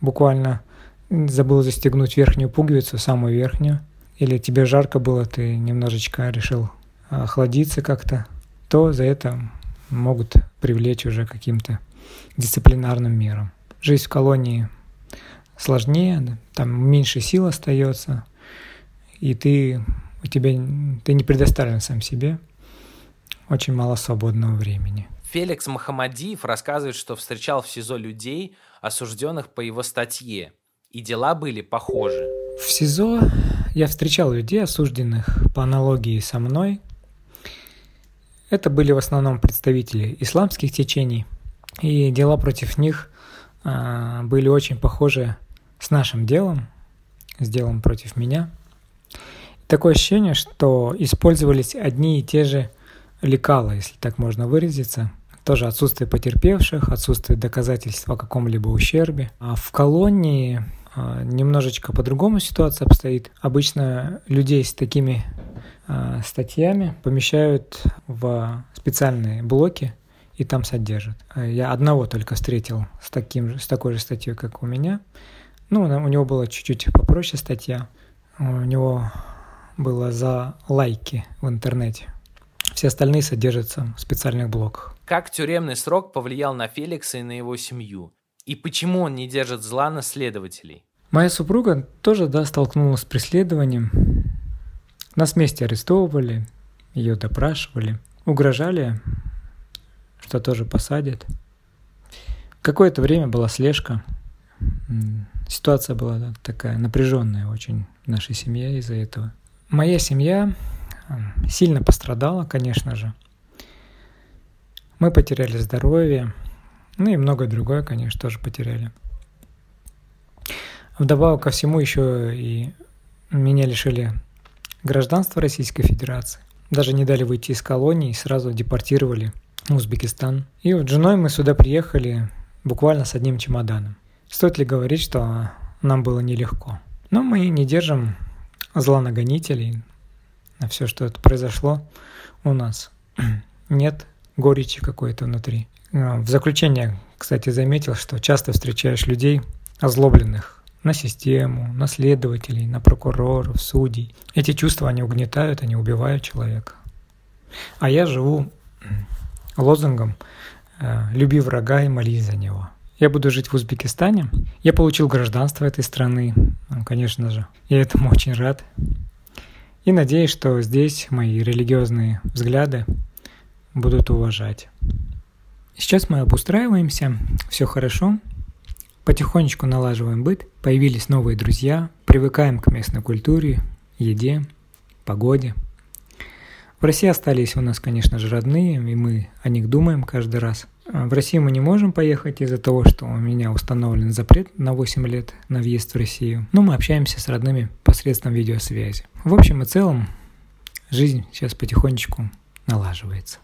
буквально забыл застегнуть верхнюю пуговицу, самую верхнюю, или тебе жарко было, ты немножечко решил охладиться как-то, то за это могут привлечь уже каким-то дисциплинарным мерам. Жизнь в колонии сложнее, там меньше сил остается, и ты, у тебя, ты не предоставлен сам себе, очень мало свободного времени. Феликс Махамадиев рассказывает, что встречал в СИЗО людей, осужденных по его статье, и дела были похожи. В СИЗО я встречал людей, осужденных по аналогии со мной. Это были в основном представители исламских течений, и дела против них а, были очень похожи с нашим делом, с делом против меня. Такое ощущение, что использовались одни и те же лекала, если так можно выразиться – тоже отсутствие потерпевших, отсутствие доказательств о каком-либо ущербе. А в колонии а, немножечко по-другому ситуация обстоит. Обычно людей с такими а, статьями помещают в специальные блоки и там содержат. Я одного только встретил с, таким, с такой же статьей, как у меня. Ну, у него была чуть-чуть попроще статья. У него было за лайки в интернете. Все остальные содержатся в специальных блоках. Как тюремный срок повлиял на Феликса и на его семью? И почему он не держит зла на следователей? Моя супруга тоже, да, столкнулась с преследованием. Нас вместе арестовывали, ее допрашивали, угрожали, что тоже посадят. Какое-то время была слежка. Ситуация была такая напряженная очень в нашей семье из-за этого. Моя семья сильно пострадала, конечно же. Мы потеряли здоровье, ну и многое другое, конечно, тоже потеряли. Вдобавок ко всему еще и меня лишили гражданства Российской Федерации. Даже не дали выйти из колонии сразу депортировали в Узбекистан. И вот с женой мы сюда приехали буквально с одним чемоданом. Стоит ли говорить, что нам было нелегко? Но мы не держим зла на гонителей, на все, что это произошло у нас. [clears throat] Нет горечи какой-то внутри. А, в заключение, кстати, заметил, что часто встречаешь людей, озлобленных на систему, на следователей, на прокуроров, судей. Эти чувства, они угнетают, они убивают человека. А я живу [clears throat] лозунгом э, «люби врага и молись за него». Я буду жить в Узбекистане. Я получил гражданство этой страны, конечно же. Я этому [laughs] очень рад. И надеюсь, что здесь мои религиозные взгляды будут уважать. Сейчас мы обустраиваемся, все хорошо, потихонечку налаживаем быт, появились новые друзья, привыкаем к местной культуре, еде, погоде. В России остались у нас, конечно же, родные, и мы о них думаем каждый раз. А в Россию мы не можем поехать из-за того, что у меня установлен запрет на 8 лет на въезд в Россию. Но мы общаемся с родными посредством видеосвязи. В общем и целом, жизнь сейчас потихонечку налаживается.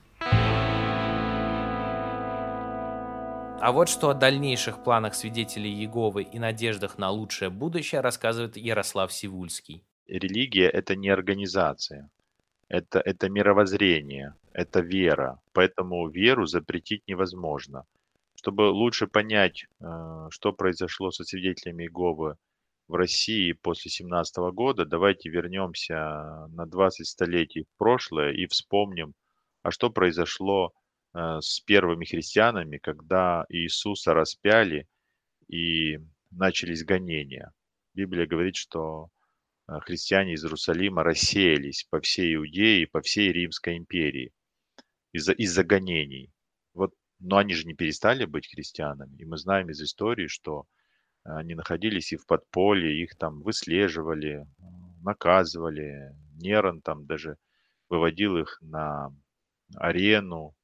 А вот что о дальнейших планах свидетелей Иеговы и надеждах на лучшее будущее рассказывает Ярослав Сивульский. Религия – это не организация, это, это мировоззрение, это вера. Поэтому веру запретить невозможно. Чтобы лучше понять, э, что произошло со свидетелями Иеговы в России после 17 года, давайте вернемся на 20 столетий в прошлое и вспомним, а что произошло Э, с первыми христианами, когда Иисуса распяли и начались гонения. Библия говорит, что христиане из Иерусалима рассеялись по всей Иудее и по всей Римской империи из-за из гонений. Вот, но они же не перестали быть христианами. И мы знаем из истории, что они находились и в подполье, их там выслеживали, наказывали. Нерон там даже выводил их на арену,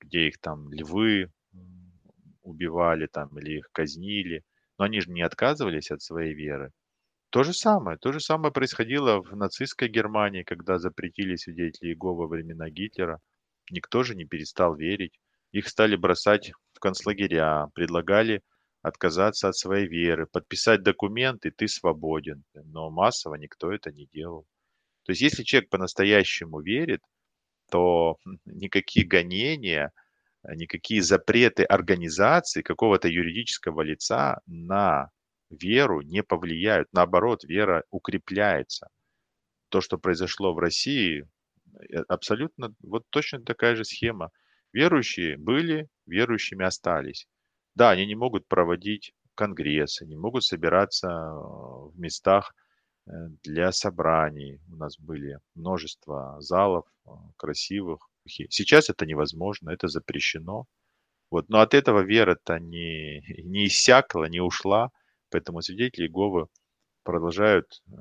где их там львы убивали там или их казнили. Но они же не отказывались от своей веры. То же самое, то же самое происходило в нацистской Германии, когда запретили свидетелей Иеговы во времена Гитлера. Никто же не перестал верить. Их стали бросать в концлагеря, предлагали отказаться от своей веры, подписать документы, ты свободен. Но массово никто это не делал. То есть если человек по-настоящему верит, то никакие гонения, никакие запреты организации какого-то юридического лица на веру не повлияют. Наоборот, вера укрепляется. То, что произошло в России, э, абсолютно вот точно такая же схема. Верующие были, верующими остались. Да, они не могут проводить конгрессы, не могут собираться э, в местах Э, для собраний. У нас были множество залов красивых. Сейчас это невозможно, это запрещено. Вот. Но от этого вера-то не, [laughs] не иссякла, не ушла. Поэтому свидетели Иеговы продолжают э,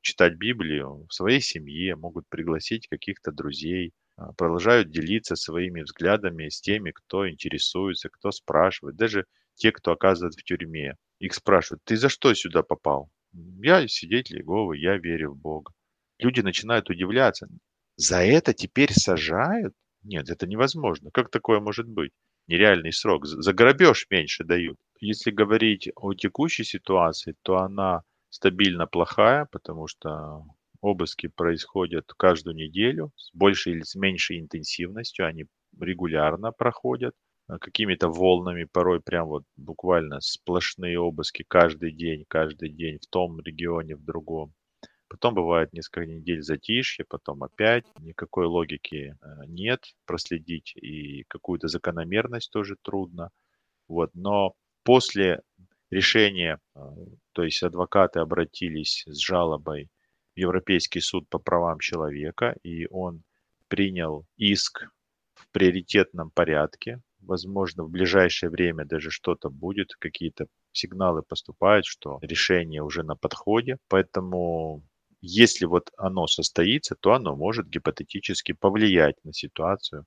читать Библию в своей семье, могут пригласить каких-то друзей, продолжают делиться своими взглядами с теми, кто интересуется, кто спрашивает. Даже те, кто оказывает в тюрьме. Их спрашивают, ты за что сюда попал? Я свидетель Иеговы, я верю в Бога. Люди начинают удивляться. За это теперь сажают? Нет, это невозможно. Как такое может быть? Нереальный срок. За грабеж меньше дают. Если говорить о текущей ситуации, то она стабильно плохая, потому что обыски происходят каждую неделю с большей или с меньшей интенсивностью, они регулярно проходят. Какими-то волнами, порой прям вот буквально сплошные обыски каждый день, каждый день в том регионе, в другом. Потом бывает несколько недель затишье, потом опять. Никакой логики э, нет проследить, и какую-то закономерность тоже трудно. Вот. Но после решения, э, то есть адвокаты обратились с жалобой в Европейский суд по правам человека, и он принял иск в приоритетном порядке возможно, в ближайшее время даже что-то будет, какие-то сигналы поступают, что решение уже на подходе. Поэтому если вот оно состоится, то оно может гипотетически повлиять на ситуацию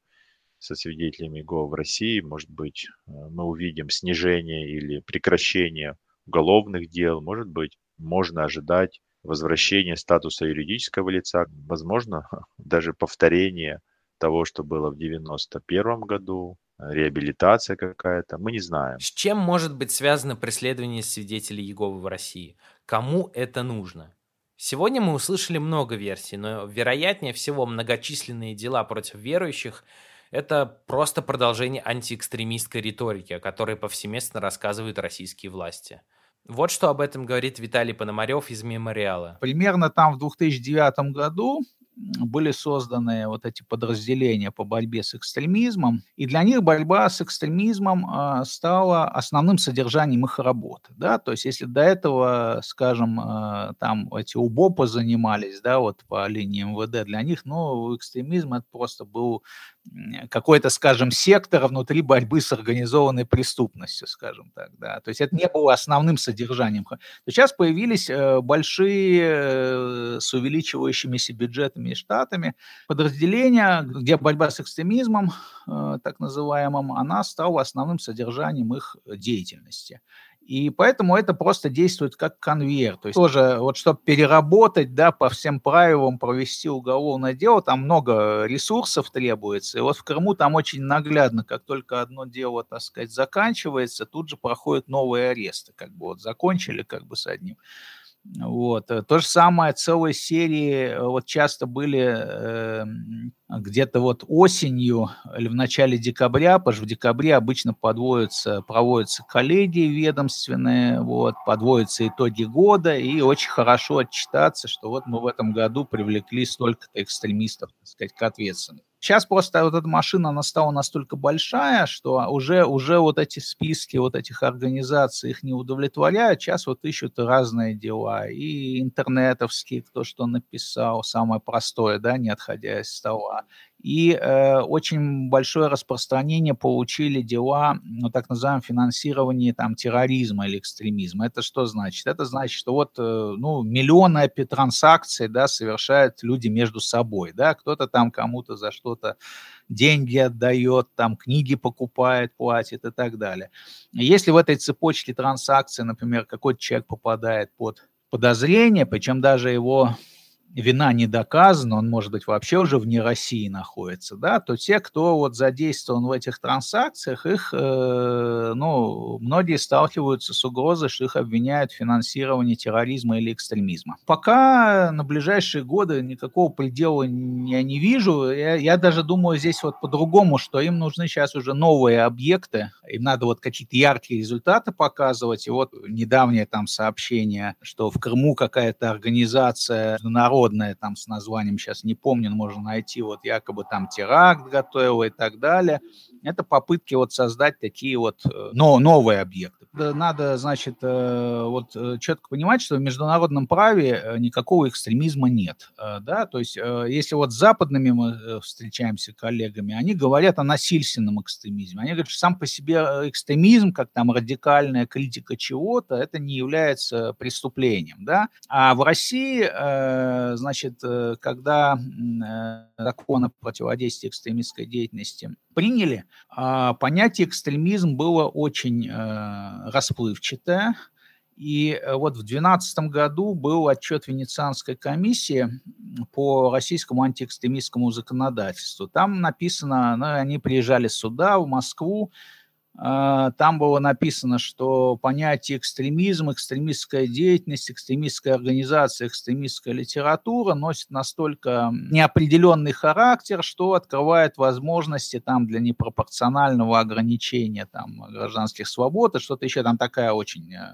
со свидетелями ГО в России. Может быть, э, мы увидим снижение или прекращение уголовных дел. Может быть, можно ожидать возвращения статуса юридического лица. Возможно, [laughs] даже повторение того, что было в 1991 году, реабилитация какая-то, мы не знаем. С чем может быть связано преследование свидетелей Иеговы в России? Кому это нужно? Сегодня мы услышали много версий, но вероятнее всего многочисленные дела против верующих – это просто продолжение антиэкстремистской риторики, о которой повсеместно рассказывают российские власти. Вот что об этом говорит Виталий Пономарев из «Мемориала». Примерно там в 2009 году были созданы вот эти подразделения по борьбе с экстремизмом, и для них борьба с экстремизмом а, стала основным содержанием их работы, да, то есть если до этого, скажем, а, там эти УБОПы занимались, да, вот по линии МВД, для них, ну, экстремизм это просто был какой-то, скажем, сектор внутри борьбы с организованной преступностью, скажем так, да. То есть это не было основным содержанием. Сейчас появились э, большие э, с увеличивающимися бюджетами и штатами подразделения, где борьба с экстремизмом, э, так называемым, она стала основным содержанием их деятельности. И поэтому это просто действует как конвейер. То есть тоже, вот чтобы переработать, да, по всем правилам провести уголовное дело, там много ресурсов требуется. И вот в Крыму там очень наглядно, как только одно дело, так сказать, заканчивается, тут же проходят новые аресты. Как бы вот закончили как бы с одним вот. Э, то же самое целые серии э, вот часто были э, где-то вот осенью или в начале декабря, потому что в декабре обычно подводятся, проводятся коллегии ведомственные, вот, подводятся итоги года, и очень хорошо отчитаться, что вот мы в этом году привлекли столько-то экстремистов, так сказать, к ответственности. Сейчас просто вот эта машина, она стала настолько большая, что уже, уже вот эти списки вот этих организаций их не удовлетворяют. Сейчас вот ищут разные дела. И интернетовские, кто что написал, самое простое, да, не отходя из стола и э, очень большое распространение получили дела, ну, так называемого финансирования там, терроризма или экстремизма. Это что значит? Это значит, что вот э, ну, миллионы транзакций да, совершают люди между собой. Да? Кто-то там кому-то за что-то деньги отдает, там книги покупает, платит и так далее. Если в этой цепочке транзакций, например, какой-то человек попадает под подозрение, причем даже его вина не доказана, он, может быть, вообще уже вне России находится, да, то те, кто вот задействован в этих транзакциях, их, э, ну, многие сталкиваются с угрозой, что их обвиняют в финансировании терроризма или экстремизма. Пока на ближайшие годы никакого предела я не вижу, я, я даже думаю здесь вот по-другому, что им нужны сейчас уже новые объекты, им надо вот какие-то яркие результаты показывать, и вот недавнее там сообщение, что в Крыму какая-то организация народ международное там с названием, сейчас не помню, но можно найти, вот якобы там теракт готовил и так далее. Это попытки вот создать такие вот э, но, новые объекты. Надо, значит, э, вот э, четко понимать, что в международном праве никакого экстремизма нет, да, то есть если вот с западными мы встречаемся коллегами, они говорят о насильственном экстремизме, они говорят, что сам по себе экстремизм, как там радикальная критика чего-то, это не является преступлением, да, а в России, значит, когда закон о противодействии экстремистской деятельности приняли, а понятие экстремизм было очень расплывчатая. И э, вот в 2012 году был отчет Венецианской комиссии по российскому антиэкстремистскому законодательству. Там написано, ну, они приезжали сюда, в Москву, там было написано, что понятие экстремизм, экстремистская деятельность, экстремистская организация, экстремистская литература носит настолько неопределенный характер, что открывает возможности там для непропорционального ограничения там гражданских свобод и что-то еще там такая очень э,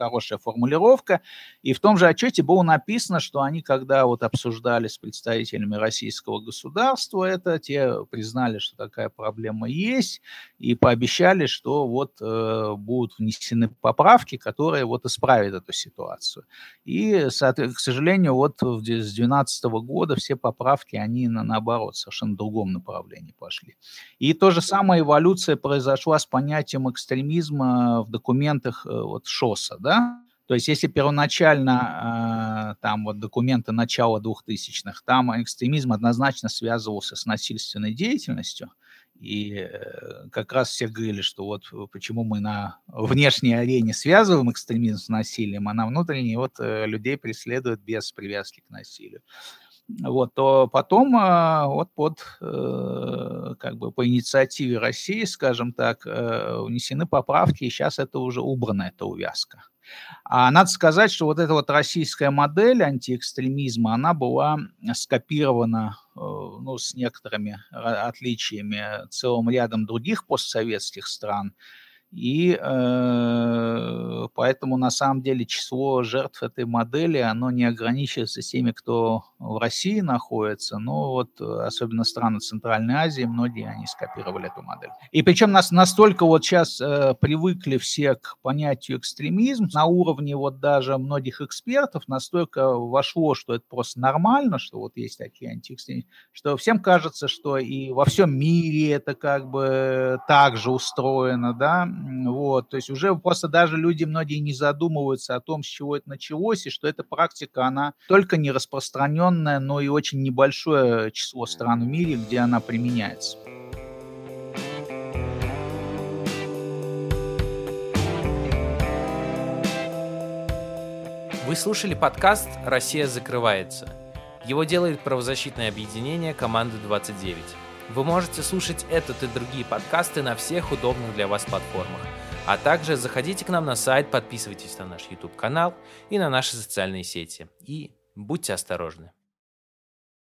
хорошая формулировка. И в том же отчете было написано, что они, когда вот обсуждали с представителями российского государства это, те признали, что такая проблема есть, и пообещали, что вот э, будут внесены поправки, которые вот исправят эту ситуацию. И, к сожалению, вот с 2012 года все поправки, они на, наоборот, совершенно другом направлении пошли. И то же самое эволюция произошла с понятием экстремизма в документах э, вот ШОСа, да, да? То есть если первоначально э, там вот документы начала 2000-х, там экстремизм однозначно связывался с насильственной деятельностью, и э, как раз все говорили, что вот почему мы на внешней арене связываем экстремизм с насилием, а на внутренней вот э, людей преследуют без привязки к насилию вот, то потом а, вот под, э, как бы по инициативе России, скажем так, э, внесены поправки, и сейчас это уже убрана, эта увязка. А надо сказать, что вот эта вот российская модель антиэкстремизма, она была скопирована э, ну, с некоторыми отличиями целым рядом других постсоветских стран. И э, поэтому на самом деле число жертв этой модели, оно не ограничивается теми, кто в России находится, но вот особенно страны Центральной Азии, многие они скопировали эту модель. И причем нас настолько вот сейчас э, привыкли все к понятию экстремизм, на уровне вот даже многих экспертов настолько вошло, что это просто нормально, что вот есть такие антиэкстремисты, что всем кажется, что и во всем мире это как бы так же устроено, да, вот, то есть уже просто даже люди многие не задумываются о том, с чего это началось, и что эта практика, она только не распространенная, но и очень небольшое число стран в мире, где она применяется. Вы слушали подкаст «Россия закрывается». Его делает правозащитное объединение «Команда 29». Вы можете слушать этот и другие подкасты на всех удобных для вас платформах. А также заходите к нам на сайт, подписывайтесь на наш YouTube-канал и на наши социальные сети. И будьте осторожны.